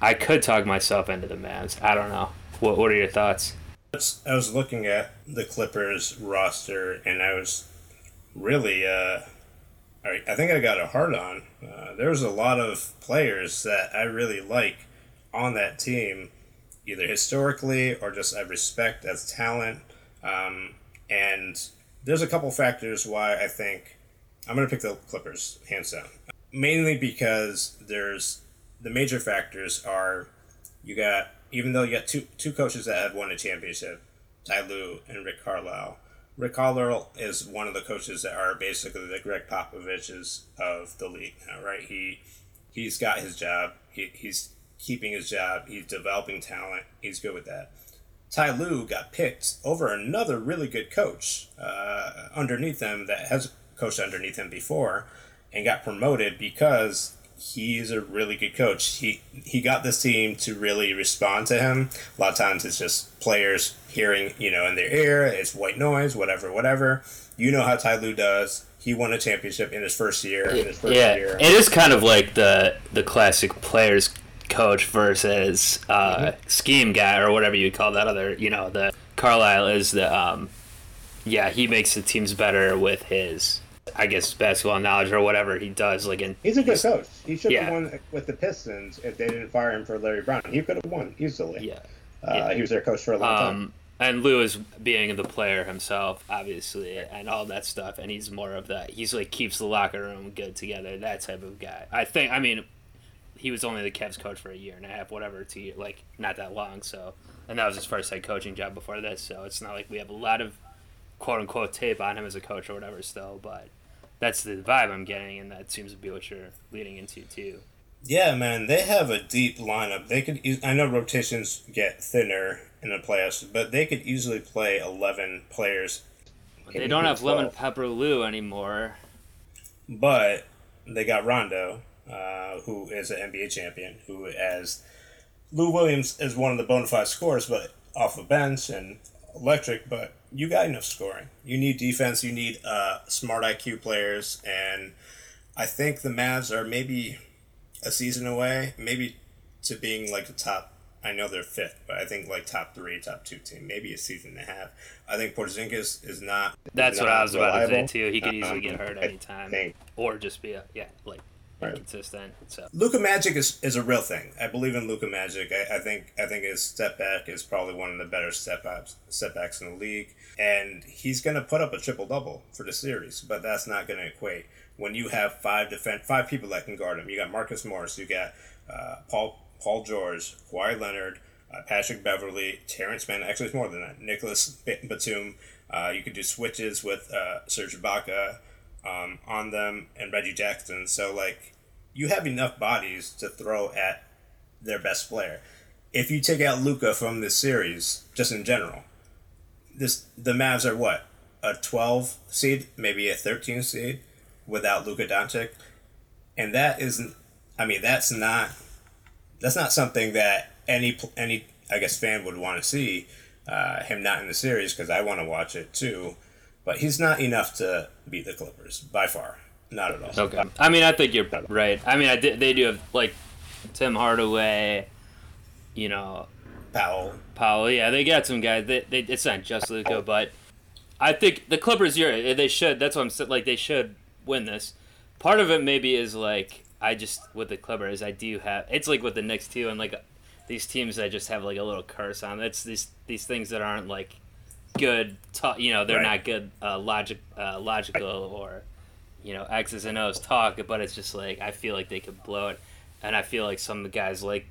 I could talk myself into the Mavs. I don't know. What What are your thoughts? I was looking at the Clippers roster, and I was really, uh, I think I got a hard on. Uh, there was a lot of players that I really like on that team, either historically or just I respect as talent. Um, and there's a couple factors why I think I'm going to pick the Clippers hands down. Mainly because there's the major factors are you got even though you got two two coaches that have won a championship, Ty Lue and Rick Carlisle. Rick Carlisle is one of the coaches that are basically the Gregg Popoviches of the league now, right? He he's got his job. He, he's keeping his job. He's developing talent. He's good with that. Ty Lue got picked over another really good coach uh, underneath him that has coached underneath him before and got promoted because he's a really good coach. He he got this team to really respond to him. A lot of times it's just players hearing, you know, in their ear, it's white noise, whatever, whatever. You know how Ty Lue does. He won a championship in his first year. In his first yeah, year. it is kind of like the the classic players coach versus uh, Mm-hmm. scheme guy or whatever you call that other. You know, the Carlisle is the um, yeah he makes the teams better with his I guess basketball knowledge or whatever he does. Like in He's a good coach. He should have Yeah. won with the Pistons if they didn't fire him for Larry Brown. He could have won easily. yeah. Uh, yeah. He was their coach for a long time. Um, and Lue is being the player himself, obviously, and all that stuff. And he's more of that. He's like keeps the locker room good together. That type of guy. I think. I mean, he was only the Cavs coach for a year and a half, whatever. Two year, like not that long. So, and that was his first head coaching job before this. So it's not like we have a lot of quote unquote tape on him as a coach or whatever. Still, but that's the vibe I'm getting, and that seems to be what you're leading into too. Yeah, man, they have a deep lineup. They could. e- I know rotations get thinner in the playoffs, but they could easily play eleven players. They don't have lemon pepper Lou anymore. But they got Rondo, uh, who is an NBA champion, who has Lou Williams is one of the bona fide scorers, but off the bench and electric. But you got enough scoring. You need defense. You need uh, smart IQ players, and I think the Mavs are maybe a season away, maybe to being like a top. I know they're fifth, but I think like top three, top two team, maybe a season and a half. I think Porzingis is not. That's is what not I was about to say too. He could easily Um, get hurt I anytime, or just be a yeah, like Right. inconsistent. So Luka Magic is, is a real thing. I believe in Luka Magic. I, I think I think his step back is probably one of the better step ups setbacks in the league, and he's going to put up a triple double for the series. But that's not going to equate when you have five defend five people that can guard him. You got Marcus Morris, you got uh, Paul Paul George, Kawhi Leonard, uh, Patrick Beverley, Terrence Mann. Actually, it's more than that. Nicolas Batum. Uh, you could do switches with uh, Serge Ibaka um, on them and Reggie Jackson. So like you have enough bodies to throw at their best player. If you take out Luka from this series, just in general, this the Mavs are what a twelve seed, maybe a thirteen seed, without Luka Doncic, and that isn't. I mean, that's not. That's not something that any any I guess fan would want to see. Uh, him not in the series because I want to watch it too, but he's not enough to beat the Clippers by far. Not at all. okay. I mean, I think you're right. I mean, I did, they do have like Tim Hardaway, you know, Powell. Powell. Yeah, they got some guys. They, they it's not just Luka, but I think the Clippers. You're they should. That's what I'm saying. Like they should win this. Part of it maybe is like I just with the Clippers. I do have. It's like with the Knicks too, and like these teams that just have like a little curse on. It's these these things that aren't like good. Ta- you know, they're Right. not good uh, logic uh, logical or you know X's and O's talk, but it's just like I feel like they could blow it, and I feel like some of the guys like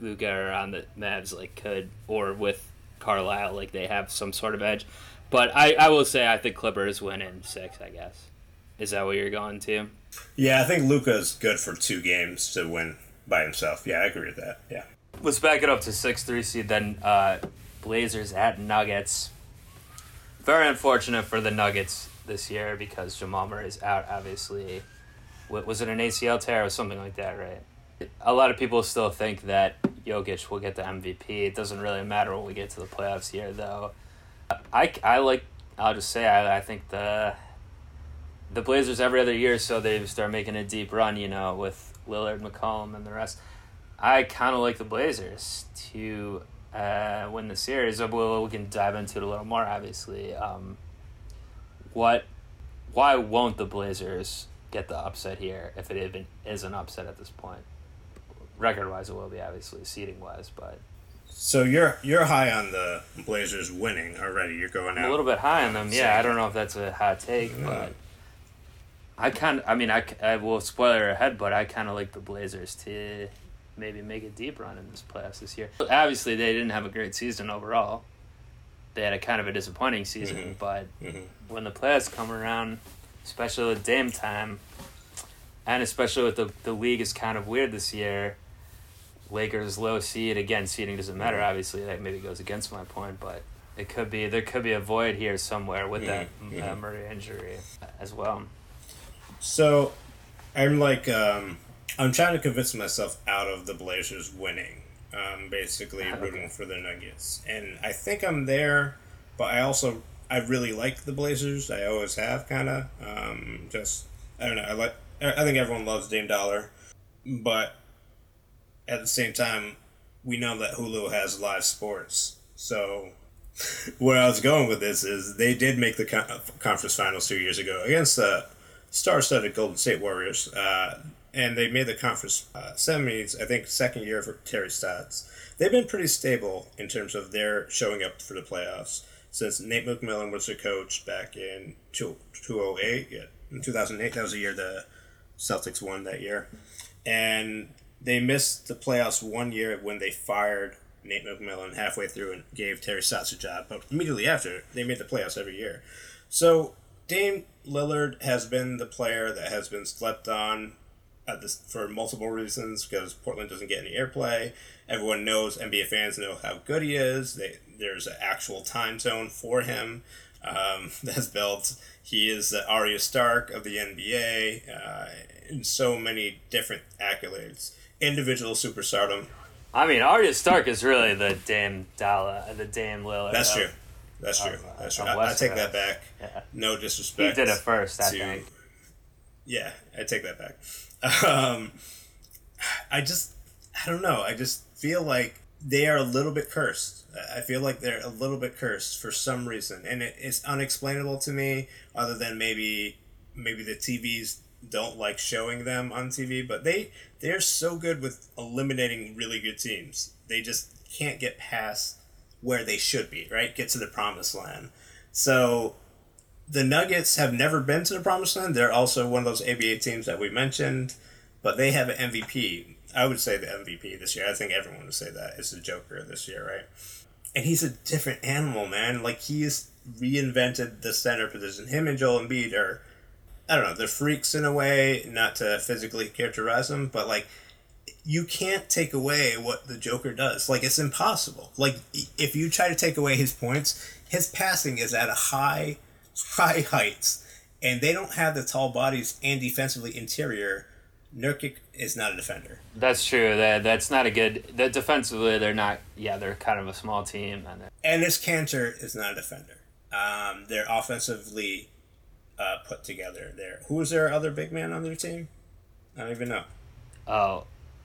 Luka are on the Mavs like could or with Carlisle like they have some sort of edge. But I, I will say I think Clippers win in six. I guess is that what you're going to? Yeah, I think Luka's good for two games to win by himself. Yeah, I agree with that. Yeah. Let's back it up to six three seed. Then uh, Blazers at Nuggets. Very unfortunate for the Nuggets this year because Jamal Murray is out. Obviously, was it an ACL tear or something like that? Right. A lot of people still think that Jokic will get the MVP. It doesn't really matter when we get to the playoffs here, though. I, I like. I'll just say I, I think the the Blazers every other year, so they start making a deep run. You know, with Lillard, McCollum, and the rest. I kind of like the Blazers to uh, win the series. Well, we can dive into it a little more, obviously. Um, what? Why won't the Blazers get the upset here if it even is an upset at this point? Record wise, it will be obviously seating wise, but So you're you're high on the Blazers winning already. You're going out I'm a little bit high on them. Yeah, I don't know if that's a hot take, No. but I kind of. I mean, I, I will spoiler ahead, but I kind of like the Blazers to maybe make a deep run in this playoffs this year. Obviously, they didn't have a great season overall. They had a kind of a disappointing season, Mhm. but Mhm. when the playoffs come around, especially with Dame time, and especially with the the league is kind of weird this year. Lakers low seed again. Seeding doesn't matter. Obviously, that maybe goes against my point, but it could be there could be a void here somewhere with that Mhm, uh, mhm. Murray injury as well. So I'm like um, I'm trying to convince myself out of the Blazers winning. Um, basically Okay. rooting for the Nuggets, and I think I'm there. But I also I really like the Blazers. I always have, kind of. Um, just I don't know. I like. I I think everyone loves Dame Dolla, but at the same time, we know that Hulu has live sports. So where I was going with this is they did make the conference finals two years ago against the star-studded Golden State Warriors, uh, and they made the conference uh, semis. I think second year for Terry Stotts. They've been pretty stable in terms of their showing up for the playoffs since Nate McMillan was their coach back in two- 2008. Yeah, in 2008, that was the year the Celtics won that year, and they missed the playoffs one year when they fired Nate McMillan halfway through and gave Terry Stotts a job. But immediately after, they made the playoffs every year. So Dame Lillard has been the player that has been slept on at this, for multiple reasons because Portland doesn't get any airplay. Everyone knows, NBA fans know how good he is. They, there's an actual time zone for him um, that's built. He is the Arya Stark of the NBA uh, and so many different accolades. Individual superstardom. I mean, Arya Stark is really the Dame Dolla, the Dame Lillard. That's of- true. That's true. of, That's true. I, I take that back. Yeah. No disrespect. He did it first, I to- think. Yeah, I take that back. Um, I just, I don't know. I just feel like they are a little bit cursed. I feel like they're a little bit cursed for some reason, and it, it's unexplainable to me. Other than maybe, maybe the TVs don't like showing them on TV, but they they're so good with eliminating really good teams. They just can't get past where they should be. Right, get to the promised land. So the Nuggets have never been to the promised land. They're also one of those ABA teams that we mentioned, but they have an MVP. I would say the MVP this year. I think everyone would say that is the Joker this year, right? And he's a different animal, man. Like he's reinvented the center position. Him and Joel Embiid are, I don't know, they're freaks in a way. Not to physically characterize them, but like you can't take away what the Joker does. Like it's impossible. Like if you try to take away his points, his passing is at a high, high heights, and they don't have the tall bodies and defensively interior. Nurkic is not a defender. That's true. That that's not a good. That defensively, they're not. Yeah, they're kind of a small team, and And this Kanter is not a defender. Um, they're offensively uh, put together there. Who's their other big man on their team? I don't even know. oh,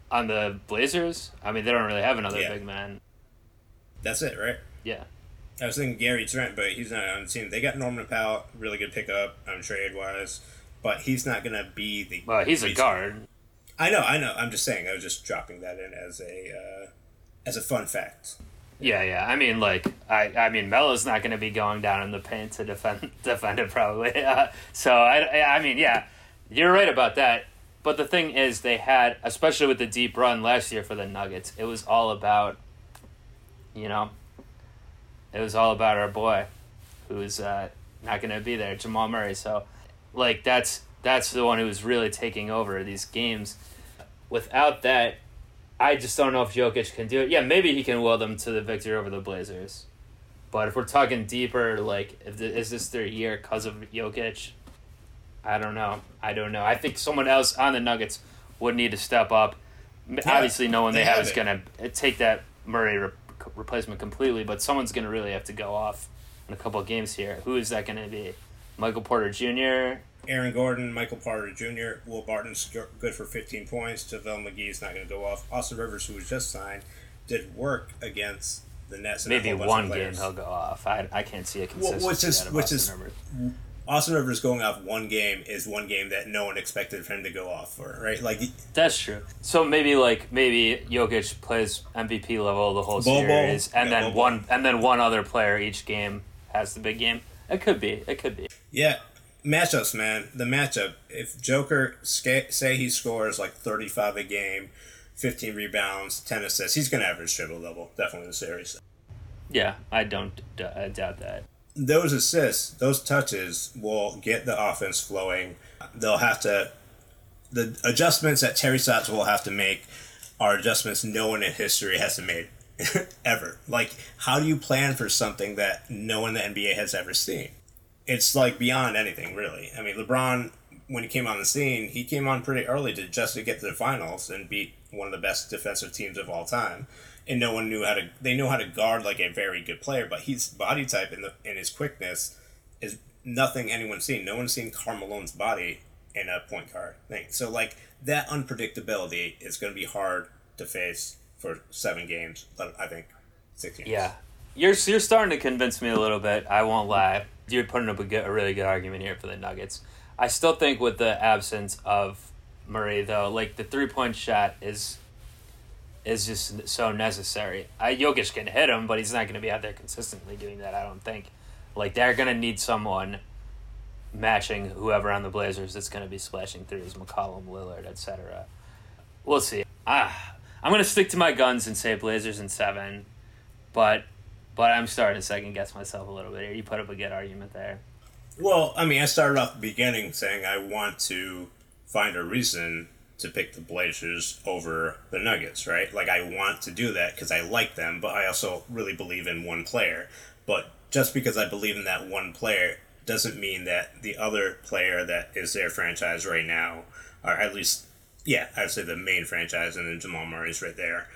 on the Blazers. I mean, they don't really have another Yeah. big man. That's it, right? Yeah. I was thinking Gary Trent, but he's not on the team. They got Norman Powell, really good pickup on trade wise, but he's not going to be the. Well, he's a guard. I know, I know. I'm just saying. I was just dropping that in as a uh, as a fun fact. Yeah, yeah. I mean, like, I, I mean, Melo's not going to be going down in the paint to defend defend it probably. Uh, so I, I mean, yeah, you're right about that. But the thing is, they had, especially with the deep run last year for the Nuggets, it was all about, you know, it was all about our boy, who's uh, not going to be there, Jamal Murray. So, like, that's that's the one who was really taking over these games. Without that, I just don't know if Jokic can do it. Yeah, maybe he can will them to the victory over the Blazers. But if we're talking deeper, like, if th- is this their year because of Jokic? I don't know. I don't know. I think someone else on the Nuggets would need to step up. Yeah, Obviously, no one they, they have have is going to take that Murray replacement completely, but someone's going to really have to go off in a couple of games here. Who is that going to be? Michael Porter Jr.? Aaron Gordon, Michael Porter Jr., Will Barton's good for 15 points. JaVale McGee's not going to go off. Austin Rivers, who was just signed, did work against the Nets. and a Maybe whole bunch of one game he'll go off. I, I can't see a Well, which is out of which Austin is Rivers. Austin Rivers going off one game is one game that no one expected for him to go off for, right? Like That's true. So maybe like maybe Jokic plays MVP level the whole Bobo. series, and Yeah, then Bobo. one and then one other player each game has the big game. It could be. It could be. Yeah, matchups, man. The matchup. If Joker sca- say he scores like thirty five a game, fifteen rebounds, ten assists, he's gonna average triple double. Definitely in the series. Yeah, I don't I doubt that. Those assists, those touches will get the offense flowing. They'll have to. The adjustments that Terry Stotts will have to make are adjustments no one in history has made ever. Like, how do you plan for something that no one in the NBA has ever seen? It's like beyond anything, really. I mean, LeBron, when he came on the scene, he came on pretty early to just to get to the finals and beat one of the best defensive teams of all time. And no one knew how to. They know how to guard like a very good player, but his body type and the and his quickness is nothing anyone's seen. No one's seen Carmelone's body in a point guard thing. So like that unpredictability is going to be hard to face for seven games. But I think six games. Yeah, you're you're starting to convince me a little bit. I won't lie. You're putting up a, good, a really good argument here for the Nuggets. I still think with the absence of Murray, though, like the three point shot is is just so necessary. I, Jokic can hit him, but he's not going to be out there consistently doing that. I don't think. Like they're going to need someone matching whoever on the Blazers that's going to be splashing threes, McCollum, Lillard, etc. We'll see. Ah, I'm going to stick to my guns and say Blazers in seven, but but I'm starting to second guess myself a little bit here. You put up a good argument there. Well, I mean, I started off the beginning saying I want to find a reason to pick the Blazers over the Nuggets, right? Like I want to do that because I like them, but I also really believe in one player. But just because I believe in that one player doesn't mean that the other player that is their franchise right now, or at least, yeah, I'd say the main franchise, and then Jamal Murray's right there.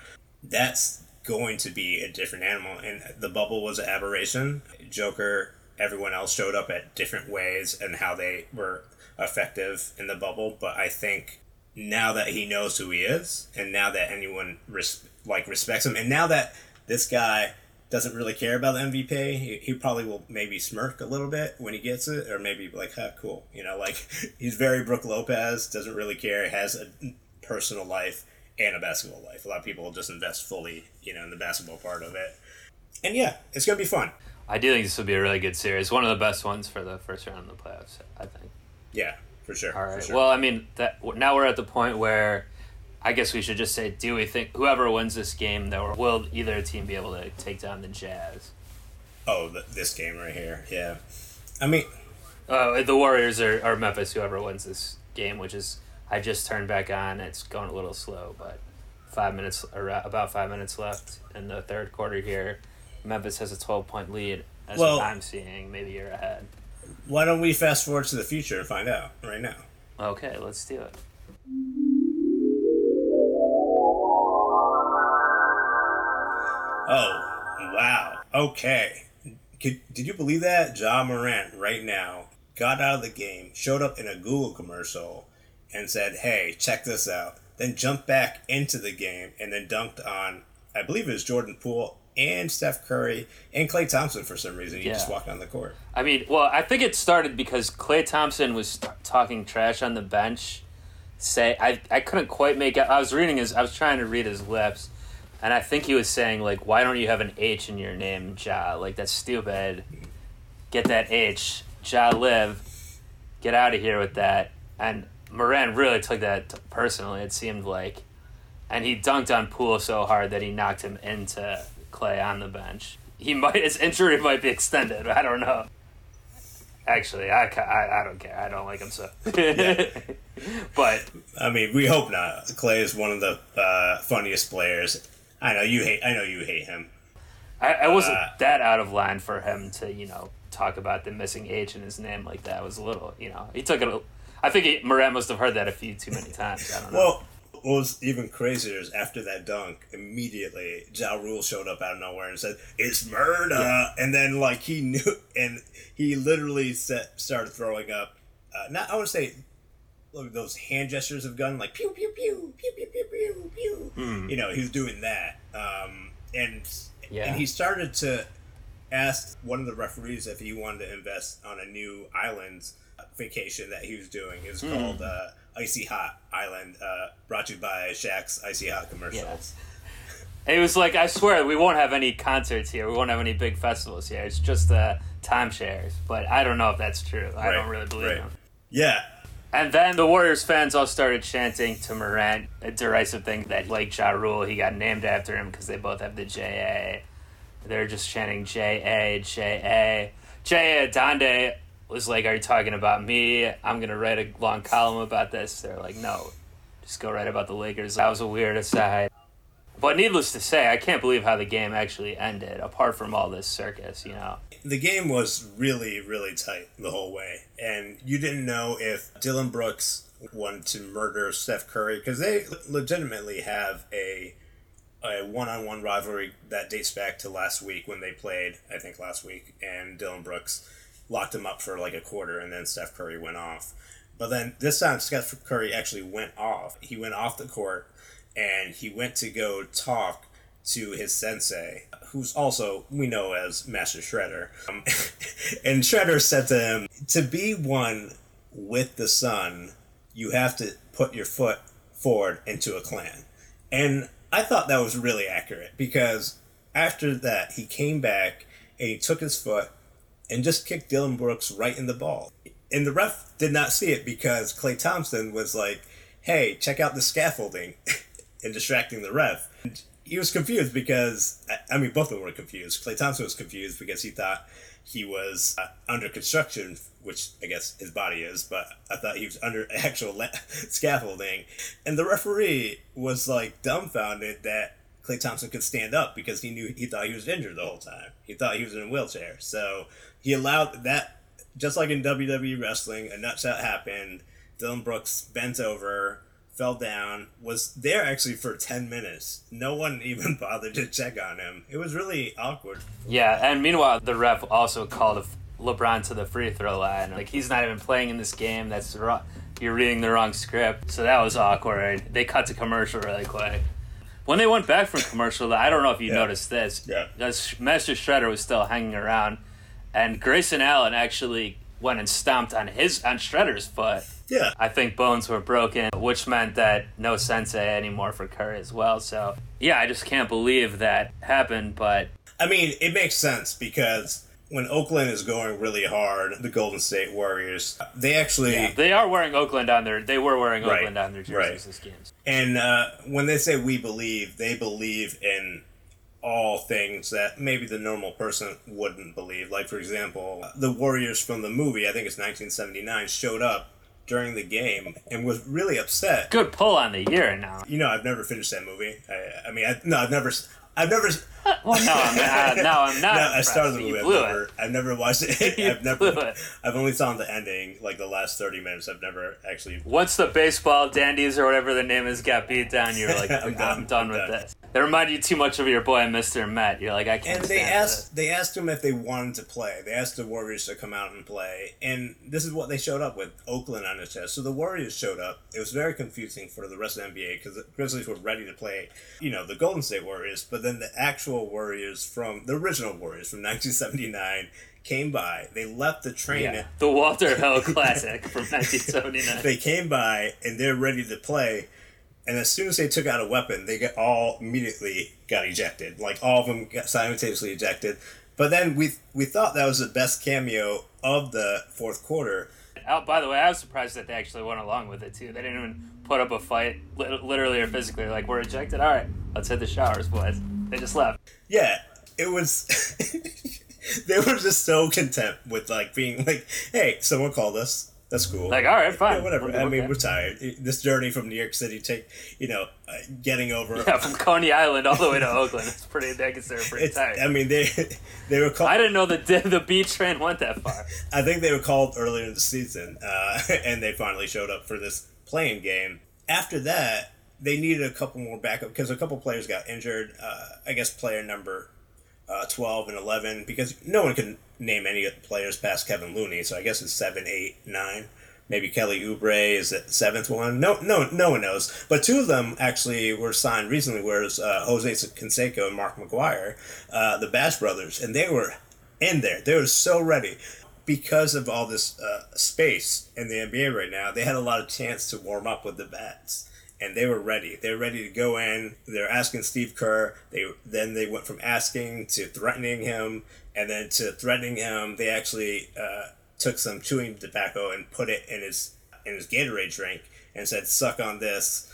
That's going to be a different animal. And the bubble was an aberration. Joker, everyone else showed up at different ways and how they were effective in the bubble. But I think now that he knows who he is, and now that anyone res- like respects him, and now that this guy doesn't really care about the MVP, he, he probably will maybe smirk a little bit when he gets it, or maybe be like, "Huh, cool," you know, like he's very Brook Lopez, doesn't really care, has a personal life and a basketball life. A lot of people just invest fully, you know, in the basketball part of it. And yeah, it's gonna be fun. I do think this will be a really good series. One of the best ones for the first round of the playoffs. I think. Yeah, for sure. All for sure. Well, I mean, that now we're at the point where I guess we should just say, do we think whoever wins this game, that will either team be able to take down the Jazz? oh, th this game right here. Yeah, I mean, Uh, the Warriors are, or Memphis, whoever wins this game, which is I just turned back on. It's going a little slow, but five minutes uh, about five minutes left in the third quarter here. Memphis has a twelve point lead. As Well- I'm seeing, maybe you're ahead. Why don't we fast forward to the future and find out right now? Okay, let's do it. Oh, wow. Okay. Could, did you believe that? Ja Morant right now got out of the game, showed up in a Google commercial, and said, hey, check this out. Then jumped back into the game and then dunked on, I believe it was Jordan Poole and Steph Curry and Klay Thompson for some reason. He just walked on the court. I mean, well, I think it started because Klay Thompson was talking trash on the bench. Say, I, I couldn't quite make out. I was reading his, I was trying to read his lips, and I think he was saying like, "Why don't you have an H in your name, Ja? Like that's stupid. Get that H, Ja. Live. Get out of here with that." And Morant really took that t- personally. It seemed like, and he dunked on Poole so hard that he knocked him into Klay on the bench. He might his injury might be extended. I don't know. Actually, I, I, I don't care. I don't like him so. but I mean, we hope not. Klay is one of the uh, funniest players. I know you hate. I know you hate him. I, I wasn't Uh, that out of line for him to you know talk about the missing H in his name like that. It was a little you know he took it. a- I think he, Morant must have heard that a few too many times. I don't know. Well, what was even crazier is after that dunk, immediately Ja Rule showed up out of nowhere and said, "It's murder," and then like he knew, and he literally set, started throwing up. Uh, not I would say look, those hand gestures of gun, like pew pew pew pew pew pew pew pew. You know, he was doing that, um, and Yeah. and he started to. ask one of the referees if he wanted to invest on a new island vacation that he was doing. It was Hmm. called uh, Icy Hot Island, uh, brought to you by Shaq's Icy Hot commercials. Yes. It was like I swear we won't have any concerts here. We won't have any big festivals here. It's just uh, timeshares. But I don't know if that's true. I Right, don't really believe right. him. Yeah, And then the Warriors fans all started chanting to Morant a derisive thing that like Ja Rule, he got named after him because they both have the J A. They're just chanting J A J A. J A Adande was like, "Are you talking about me? I'm gonna write a long column about this." They're like, "No, just go write about the Lakers." That was a weird aside. But needless to say, I can't believe how the game actually ended. Apart from all this circus, you know. the game was really, really tight the whole way, and you didn't know if Dillon Brooks wanted to murder Steph Curry because they legitimately have a a one-on-one rivalry that dates back to last week when they played. I think last week, and Dillon Brooks locked him up for like a quarter, and then Steph Curry went off. But then this time, Steph Curry actually went off. He went off the court, and he went to go talk to his sensei, who's also we know as Master Shredder. Um, and Shredder said to him, "To be one with the sun, you have to put your foot forward into a clan." And I thought that was really accurate because after that, he came back and he took his foot and just kicked Dillon Brooks right in the ball. And the ref did not see it because Klay Thompson was like, "Hey, check out the scaffolding," and distracting the ref. And he was confused because I- mean, both of them were confused. Klay Thompson was confused because he thought he was uh, under construction, which I guess his body is, but I thought he was under actual la- scaffolding. And the referee was like dumbfounded that Klay Thompson could stand up because he knew he thought he was injured the whole time. He thought he was in a wheelchair. So he allowed that, just like in WWE wrestling, a nutshot happened. Dillon Brooks bent over, fell down, was there actually for 10 minutes. No one even bothered to check on him. It was really awkward. Yeah, and meanwhile, the ref also called LeBron to the free throw line. Like he's not even playing in this game. That's wrong. You're reading the wrong script. So that was awkward. They cut to commercial really quick. When they went back from commercial, I don't know if you Yeah. noticed this. Yeah. Because Master Shredder was still hanging around, and Grayson Allen actually went and stomped on his on Shredder's foot. Yeah. I think bones were broken, which meant that no sensei anymore for Curry as well. So yeah, I just can't believe that happened. But I mean, it makes sense because when Oakland is going really hard, the Golden State Warriors, they actually They are wearing Oakland on their. They were wearing Right, Oakland on their jerseys right. this games. And uh, when they say we believe, they believe in all things that maybe the normal person wouldn't believe. Like, for example, the Warriors from the movie, I think it's 1979, showed up during the game and was really upset. Good pull on the year now. You know, I've never finished that movie. I, I mean, I, no, I've never. I've never. Well, no, I'm not. No, I'm not. No, I started the movie. I've never. I've never watched it. I've never. it. I've only saw the ending, like the last thirty minutes. I've never actually. Once the baseball dandies or whatever the name is got beat down, you're like, I'm I'm, done. done, I'm with done. this. They remind you too much of your boy, Mr. Matt. You're like, I can't. And they stand asked they asked him if they wanted to play. They asked the Warriors to come out and play, and this is what they showed up with: Oakland on the chest. So the Warriors showed up. It was very confusing for the rest of the NBA because the Grizzlies were ready to play, you know, the Golden State Warriors, but then the actual Warriors from the original Warriors from 1979 came by. They left the train. Yeah, the Walter Hill Classic from 1979. they came by and they're ready to play. And as soon as they took out a weapon, they got all immediately got ejected. Like all of them got simultaneously ejected. But then we we thought that was the best cameo of the fourth quarter. Oh, by the way, I was surprised that they actually went along with it too. They didn't even put up a fight, li- literally or physically. Like we're ejected. All right, let's hit the showers, boys. They just left. Yeah, it was. they were just so content with like being like, "Hey, someone called us. That's cool." Like, all right, fine. Yeah, whatever. Okay. I mean, we're tired. This journey from New York City, take you know, uh, getting over. Yeah, from Coney Island all the way to Oakland. It's pretty. I consider it pretty It's, tight. I mean, they they were called. I didn't know that the, the B train went that far. I think they were called earlier in the season, uh, and they finally showed up for this playing game. After that, they needed a couple more backup because a couple players got injured. Uh, I guess player number uh, 12 and 11, because no one can name any of the players past Kevin Looney, so I guess it's 7, 8, 9. Maybe Kelly Oubre is the seventh one. No, no, no one knows. But two of them actually were signed recently. Whereas uh, Jose Canseco and Mark McGwire, uh, the Bash brothers, and they were in there. They were so ready because of all this uh, space in the NBA right now. They had a lot of chance to warm up with the bats, and they were ready. They were ready to go in. They're asking Steve Kerr. They then they went from asking to threatening him, and then to threatening him, they actually uh, took some chewing tobacco and put it in his in his Gatorade drink and said, "Suck on this."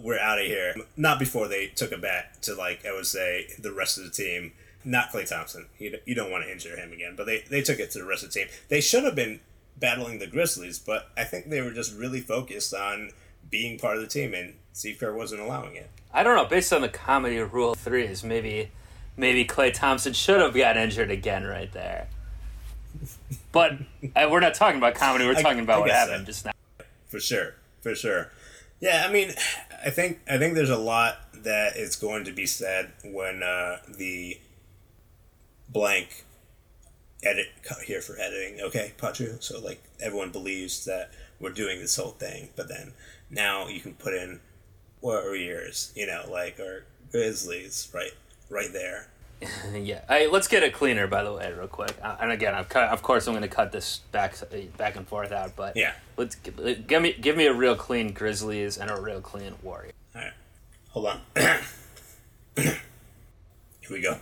We're out of here. Not before they took a back to like I would say the rest of the team not Klay Thompson. You, you don't want to injure him again. But they, they took it to the rest of the team. They should have been battling the Grizzlies, but I think they were just really focused on being part of the team, and Steve Kerr wasn't allowing it. I don't know. Based on the comedy Rule Three, is maybe maybe Klay Thompson should have got injured again right there. But uh, we're not talking about comedy. We're I- talking about I what happened so. just now. For sure, for sure. Yeah, I mean, I think I think there's a lot that is going to be said when uh, the blank edit cut here for editing. Okay, Patru. So like everyone believes that we're doing this whole thing, but then now you can put in Warriors, you know, like or Grizzlies, right, right there. yeah. Let's get it cleaner, by the way, real quick. Uh, and again, I've cut, of course, I'm going to cut this back back and forth out. But Yeah. let's give me give me a real clean Grizzlies and a real clean Warrior. All right, hold on. here we go.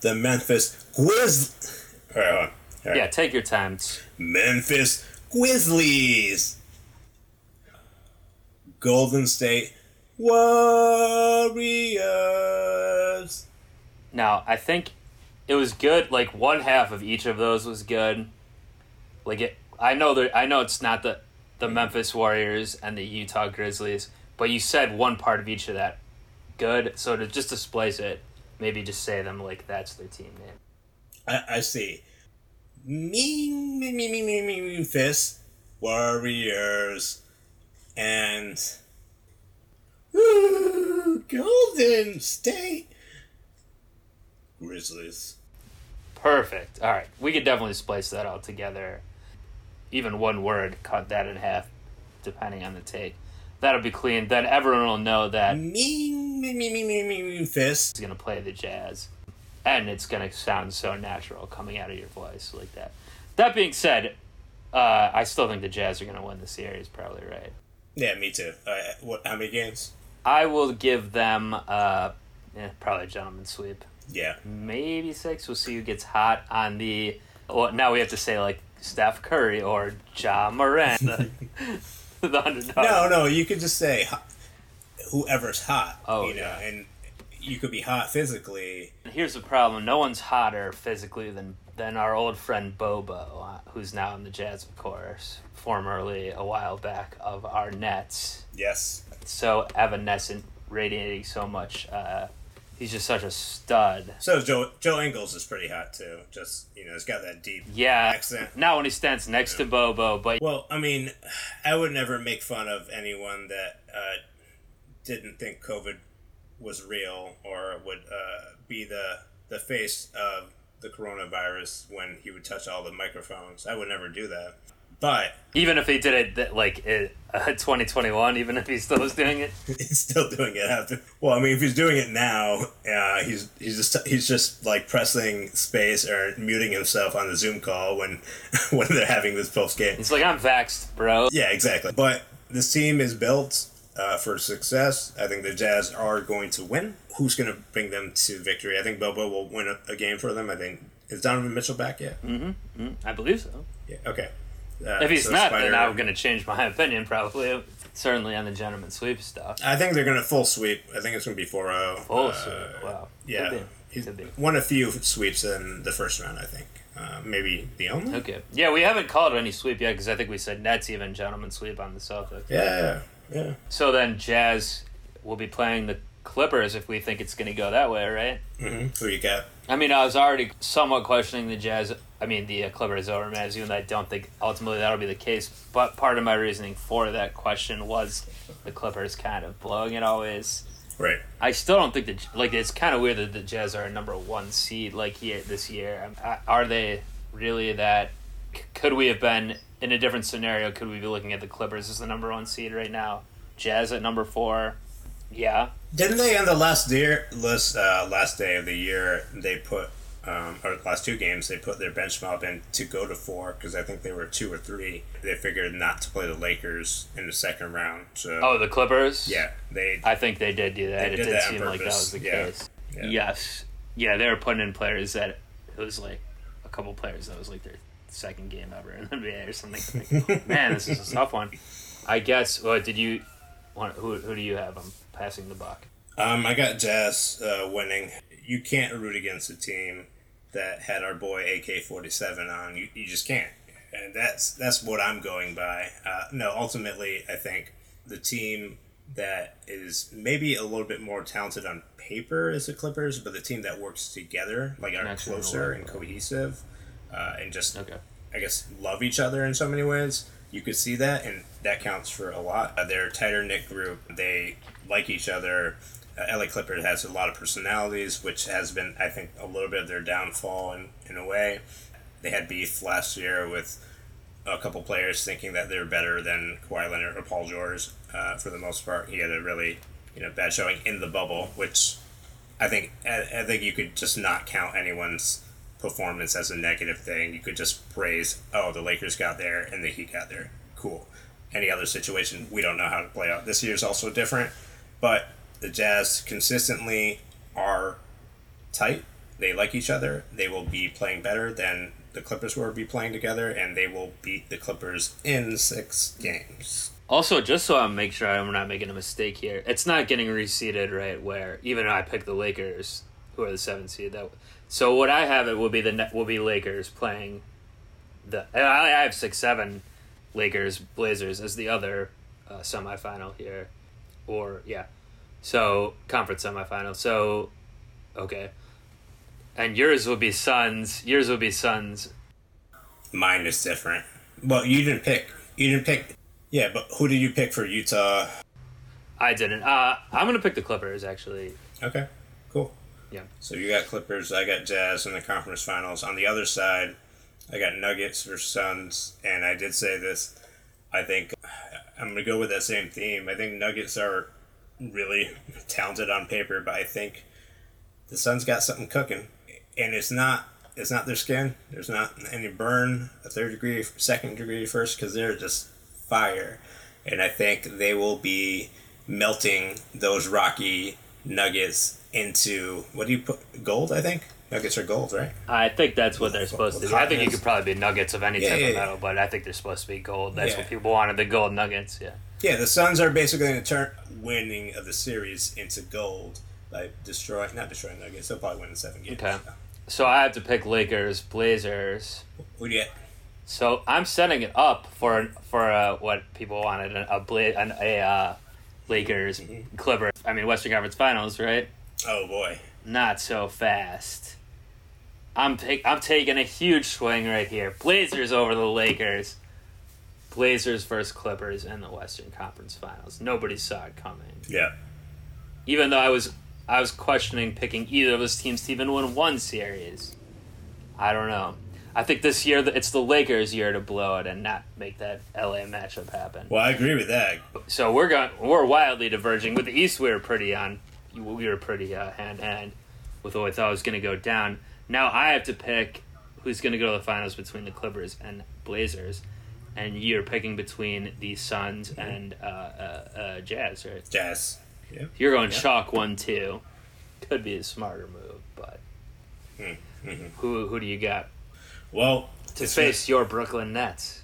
The Memphis Grizz. Right, hold on. All right. Yeah, take your time. Memphis Grizzlies. Golden State Warriors. Now, I think it was good. Like one half of each of those was good. Like it, I know that I know it's not the the Memphis Warriors and the Utah Grizzlies, but you said one part of each of that good. So to just displace it, maybe just say them like that's their team name. I, I see. Me, me, me, me, me, me, Memphis Warriors. And. Ooh, Golden State Grizzlies. Perfect. All right, we could definitely splice that all together. Even one word, cut that in half, depending on the take. That'll be clean. Then everyone will know that Me, me, me, me, me, me, Memphis. is going to play the jazz and it's going to sound so natural coming out of your voice like that that being said uh, i still think the jazz are going to win the series probably right Yeah, me too. Uh, what? How many games? i will give them uh, eh, probably a gentleman sweep Yeah. maybe six we'll see who gets hot on the well now we have to say like steph curry or ja Morant, the, underdog No, no, you could just say whoever's hot. Oh, you know, yeah. and you could be hot physically. Here's the problem: no one's hotter physically than than our old friend Bobo, who's now in the Jazz, of course, formerly a while back of our Nets. Yes. So evanescent, radiating so much. Uh, he's just such a stud. So Joe Joe Ingles is pretty hot too. Just you know, he's got that deep Yeah, accent. not when he stands next to Bobo, but Well, I mean, I would never make fun of anyone that uh, didn't think COVID was real or would uh, be the the face of the coronavirus when he would touch all the microphones. I would never do that. But even if he did it like uh, 2021, even if he still was doing it, he's still doing it after. Well, I mean, if he's doing it now, uh, he's he's just he's just like pressing space or muting himself on the Zoom call when when they're having this post game. It's like, "I'm vaxxed, bro." Yeah, exactly. But this team is built uh, for success. I think the Jazz are going to win. Who's going to bring them to victory? I think Bobo will win a, a game for them. I think is Donovan Mitchell back yet? I believe so. Yeah. Okay. Uh, If he's so not, Spider- then I'm going to change my opinion. Probably, certainly on the gentleman sweep stuff. I think they're going to full sweep. I think it's going to be 4-0. Full Uh, sweep. Wow. Yeah. Could be. He's Could be. won a few sweeps in the first round. I think uh, maybe the only. Okay. Yeah, we haven't called any sweep yet because I think we said Nets even gentleman sweep on the Celtics. Yeah. Yeah. So then Jazz will be playing the Clippers if we think it's going to go that way, right? hmm Who you got? I mean, I was already somewhat questioning the Jazz. I mean, the uh, Clippers over Mavs, even though I don't think ultimately that'll be the case. But part of my reasoning for that question was the Clippers kind of blowing it always. Right. I still don't think that like it's kind of weird that the Jazz are a number one seed like here this year. Um, Are they really that? c- Could we have been in a different scenario? Could we be looking at the Clippers as the number one seed right now? Jazz at number four. Yeah, Didn't they on the last year, last uh, last day of the year, they put um, or last two games, they put their bench mob in to go to four because I think they were two or three. They figured not to play the Lakers in the second round. So Oh, the Clippers. yeah, they I think they did do that. It did that seem like that was the Yeah. case. Yeah. Yes. Yeah, they were putting in players that it was like a couple players that was like their second game ever in the NBA or something. Like, Man, this is a tough one. I guess. What did you? Want, who who do you have? I'm passing the buck. Um, I got Jazz uh, winning. You can't root against a team that had our boy AK forty seven on. You, you just can't, and that's that's what I'm going by. Uh, no, ultimately, I think the team that is maybe a little bit more talented on paper is the Clippers, but the team that works together, like are closer and cohesive, uh, and just Okay. I guess love each other in so many ways. You could see that, and that counts for a lot. Uh, they're a tighter knit group. They like each other. LA Clippers has a lot of personalities, which has been, I think, a little bit of their downfall in, in a way. They had beef last year with a couple players thinking that they're better than Kawhi Leonard or Paul George. Uh, for the most part, he had a really, you know, bad showing in the bubble, which I think I, I think you could just not count anyone's performance as a negative thing. You could just praise, oh, the Lakers got there and the Heat got there. Cool. Any other situation, we don't know how to play out. This year's also different, but the Jazz consistently are tight. They like each other. They will be playing better than the Clippers will be playing together, and they will beat the Clippers in six games. Also, just so I make sure I'm not making a mistake here, it's not getting reseeded right where even I picked the Lakers, who are the seventh seed. That so what I have it will be the will be Lakers playing the. I have six seven, Lakers Blazers as the other uh, semifinal here, or yeah, so conference semifinal. So okay, and yours will be Suns. Yours will be Suns. Mine is different. Well, you didn't pick. You didn't pick. Yeah, but who did you pick for Utah? I didn't. Uh, I'm gonna pick the Clippers actually. Okay, cool. Yeah. So you got Clippers, I got Jazz in the conference finals. On the other side, I got Nuggets versus Suns, and I did say this. I think I'm gonna go with that same theme. I think Nuggets are really talented on paper, but I think the Suns got something cooking, and it's not it's not their skin. There's not any burn, a third degree, second degree, first, because they're just fire, and I think they will be melting those rocky nuggets into what do you put gold? I think nuggets are gold, right? I think that's what they're supposed to be. I think you could probably be nuggets of any Yeah, type yeah, of yeah. metal, but I think they're supposed to be gold. That's Yeah. what people wanted, the gold nuggets. Yeah. Yeah, the Suns are basically going to turn winning of the series into gold by destroying, not destroying Nuggets. They'll probably win in seven games. Okay. So I have to pick Lakers, Blazers. Who do you get? So I'm setting it up for for uh, what people wanted a, a, Bla- an, a uh, Lakers, Mm-hmm. Clippers. I mean Western Conference Finals, right? Oh boy. Not so fast. I'm take, I'm taking a huge swing right here. Blazers over the Lakers. Blazers versus Clippers in the Western Conference Finals. Nobody saw it coming. Yeah. Even though I was I was questioning picking either of those teams to even win one series. I don't know. I think this year it's the Lakers' year to blow it and not make that LA matchup happen. Well, I agree with that. So we're going we're wildly diverging. With the East, we were pretty on we were pretty uh, hand hand with what we thought was going to go down. Now I have to pick who's going to go to the finals between the Clippers and Blazers, and you're picking between the Suns and uh, uh, uh, Jazz, right? Jazz. Yeah. You're going Yeah. chalk one two. Could be a smarter move, but Mm-hmm. who who do you got Well, to it's face your Brooklyn Nets?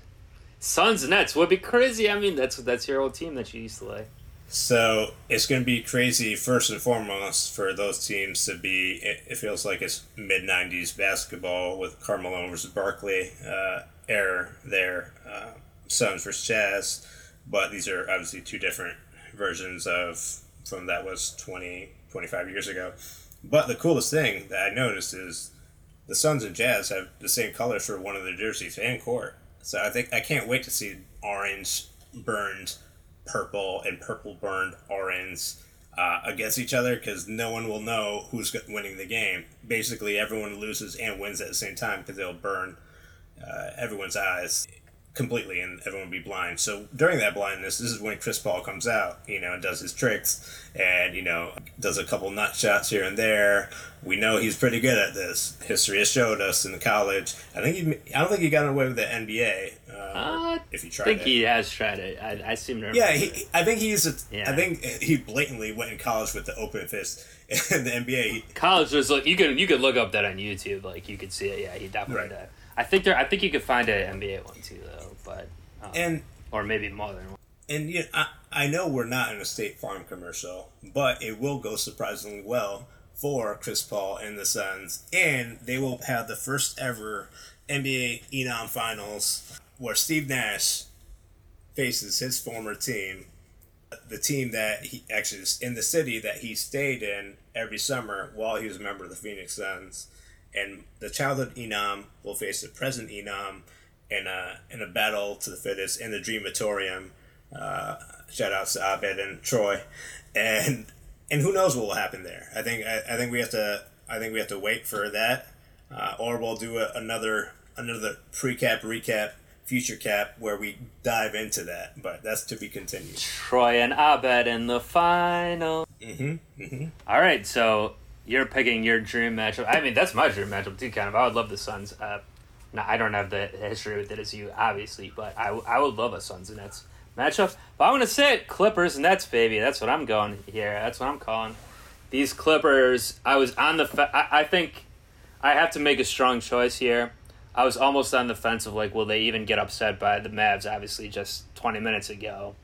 Suns Nets would be crazy. I mean, that's that's your old team that you used to like. So it's going to be crazy first and foremost for those teams to be. It, it feels like it's mid '90s basketball with Karl Malone versus Barkley uh, era there, uh, Suns versus Jazz. But these are obviously two different versions of from that was 20, 25 years ago. But the coolest thing that I noticed is the Suns and Jazz have the same colors for one of their jerseys and court. So I think I can't wait to see orange burned purple and purple burned orange uh, against each other because no one will know who's winning the game. Basically, everyone loses and wins at the same time because they'll burn uh, everyone's eyes. completely and everyone would be blind. So during that blindness, this is when Chris Paul comes out, you know, and does his tricks and, you know, does a couple nut shots here and there. We know he's pretty good at this. History has showed us in the college. I think he, I don't think he got away with the NBA. Uh, Uh, if he tried, I think it. he has tried it. I, I seem to remember. Yeah, he, I think he's. A, Yeah. I think he blatantly went in college with the open fist. In the NBA, college was like you could you could look up that on YouTube. Like you could see it. Yeah, he definitely Right. did. I think there. I think you could find an NBA one too, though. But um, and or maybe more than one. and you know, I, I know we're not in a State Farm commercial, but it will go surprisingly well for Chris Paul and the Suns, and they will have the first ever NBA Enom Finals where Steve Nash faces his former team, the team that he actually is in the city that he stayed in every summer while he was a member of the Phoenix Suns, and the childhood Enom will face the present Enom in a in a battle to the fittest in the Dreamatorium. Uh, shout outs to Abed and Troy, and and who knows what will happen there. I think I, I think we have to I think we have to wait for that, uh, or we'll do a, another another pre-cap recap future cap where we dive into that. But that's to be continued. Troy and Abed in the final. Mm-hmm. Mm-hmm. All right, so you're picking your dream matchup. I mean, that's my dream matchup too. Kind of. I would love the Suns. Uh, now, I don't have the history with it as you, obviously, but I, I would love a Suns and Nets matchup. But I'm gonna say it, Clippers and Nets, baby. That's what I'm going here. That's what I'm calling. These Clippers. I was on the. Fe- I, I think I have to make a strong choice here. I was almost on the fence of like, will they even get upset by the Mavs? Obviously, just 20 minutes ago,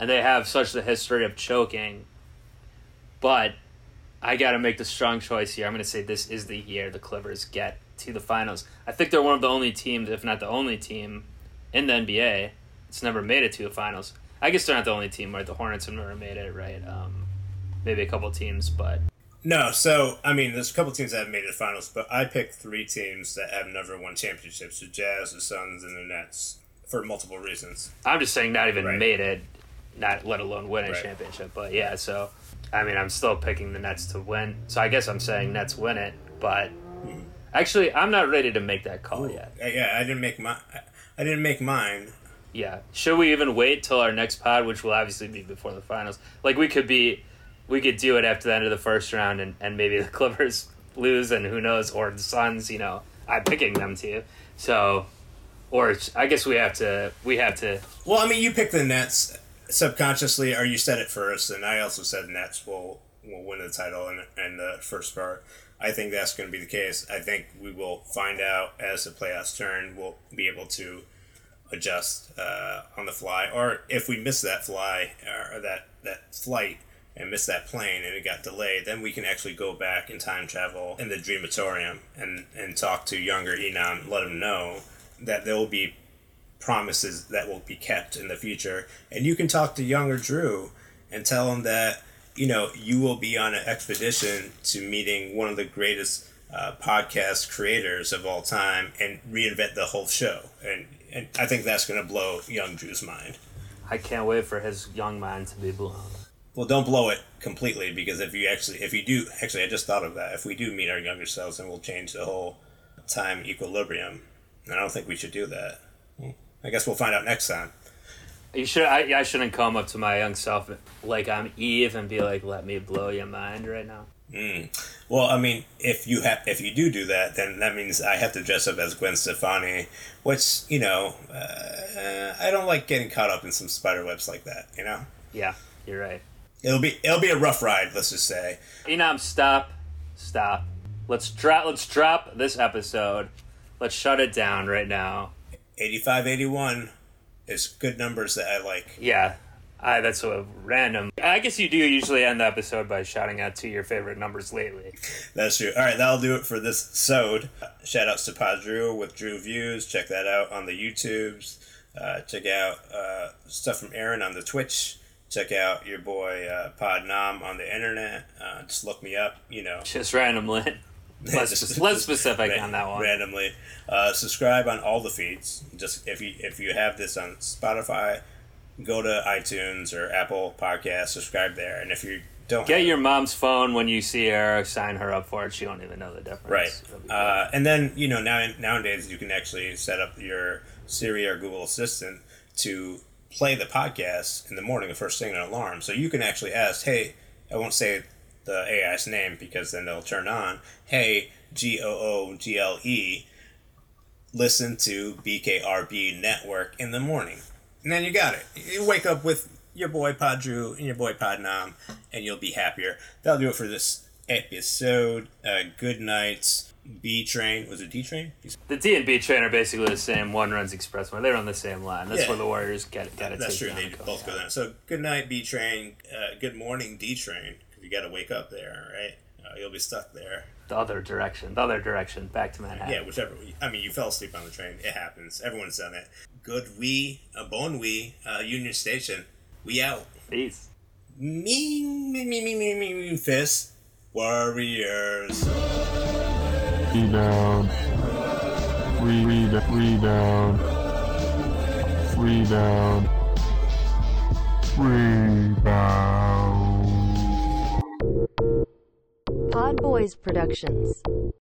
and they have such the history of choking. But I got to make the strong choice here. I'm going to say this is the year the Clippers get to the finals. I think they're one of the only teams, if not the only team, in the NBA that's never made it to the finals. I guess they're not the only team, right? The Hornets have never made it, right? Um, maybe a couple teams, but No, so I mean, there's a couple teams that have made it to the finals, but I picked three teams that have never won championships: the Jazz, the Suns, and the Nets, for multiple reasons. I'm just saying not even Right. made it, not let alone win a Right. championship. But yeah, so I mean, I'm still picking the Nets to win. So I guess I'm saying Nets win it, but actually, I'm not ready to make that call yet. Uh, Yeah, I didn't make my, I didn't make mine. Yeah. Should we even wait till our next pod, which will obviously be before the finals? Like we could be, we could do it after the end of the first round, and, and maybe the Clippers lose, and who knows, or the Suns. You know, I'm picking them to. So, or I guess we have to. We have to. Well, I mean, you pick the Nets subconsciously, or you said it first, and I also said Nets will will win the title and in the first part. I think that's going to be the case. I think we will find out as the playoffs turn. We'll be able to adjust uh, on the fly, or if we miss that fly or that that flight and miss that plane and it got delayed, then we can actually go back in time travel in the Dreamatorium and and talk to younger Enon, let him know that there will be promises that will be kept in the future. And you can talk to younger Drew and tell him that, you know, you will be on an expedition to meeting one of the greatest uh, podcast creators of all time and reinvent the whole show. And, and I think that's going to blow young Drew's mind. I can't wait for his young mind to be blown. Well, don't blow it completely because if you actually, if you do, actually, I just thought of that. If we do meet our younger selves, then we'll change the whole time equilibrium. And I don't think we should do that. I guess we'll find out next time. You should. I, I shouldn't come up to my young self like I'm Eve and be like, "Let me blow your mind right now." Mm. Well, I mean, if you have, if you do do that, then that means I have to dress up as Gwen Stefani, which you know, uh, I don't like getting caught up in some spider webs like that. You know, Yeah, you're right. it'll be it'll be a rough ride. Let's just say. Enam, stop, stop. Let's drop. Let's drop this episode. Let's shut it down right now. 85, 81 is good numbers that I like. Yeah, I, that's a random. I guess you do usually end the episode by shouting out to your favorite numbers lately. That's true. All right, that'll do it for this sode. Shout outs to Pod Drew with Drew Views. Check that out on the YouTubes. Uh, check out uh, stuff from Aaron on the Twitch. Check out your boy uh, Pod Nam on the internet. Uh, just look me up. You know, Just randomly. Less, Just- less specific ra- on that one. Randomly, uh, subscribe on all the feeds. Just if you if you have this on Spotify, go to iTunes or Apple Podcast. Subscribe there, and if you don't Get your mom's phone when you see her. Sign her up for it. She won't even know the difference. Right. Uh, and then, you know, now nowadays you can actually set up your Siri or Google Assistant to play the podcast in the morning, the first thing an alarm. So you can actually ask, hey, I won't say the AI's name because then they'll turn on. Hey, G O O G L E, listen to BKRB Network in the morning. And then you got it. You wake up with your boy Pod Drew and your boy Pod Nam, and you'll be happier. That'll do it for this episode. Uh, good nights. B train was it D train? The D and B train are basically the same. One runs expressway. They run the same line. That's Yeah. where the Warriors get got to That's true. They both go down. So good night B train. Uh, good morning D train. Because you got to wake up there, right? Uh, you'll be stuck there. The other direction. The other direction. Back to Manhattan. Yeah, whichever. I mean, you fell asleep on the train. It happens. Everyone's done it. Good we, a bon we, uh, Union Station. We out. Peace. Me, me, me, me, me, me, me, fist. Warriors. Rebound. Re- re- rebound. Rebound. Rebound. Pod Boys Productions.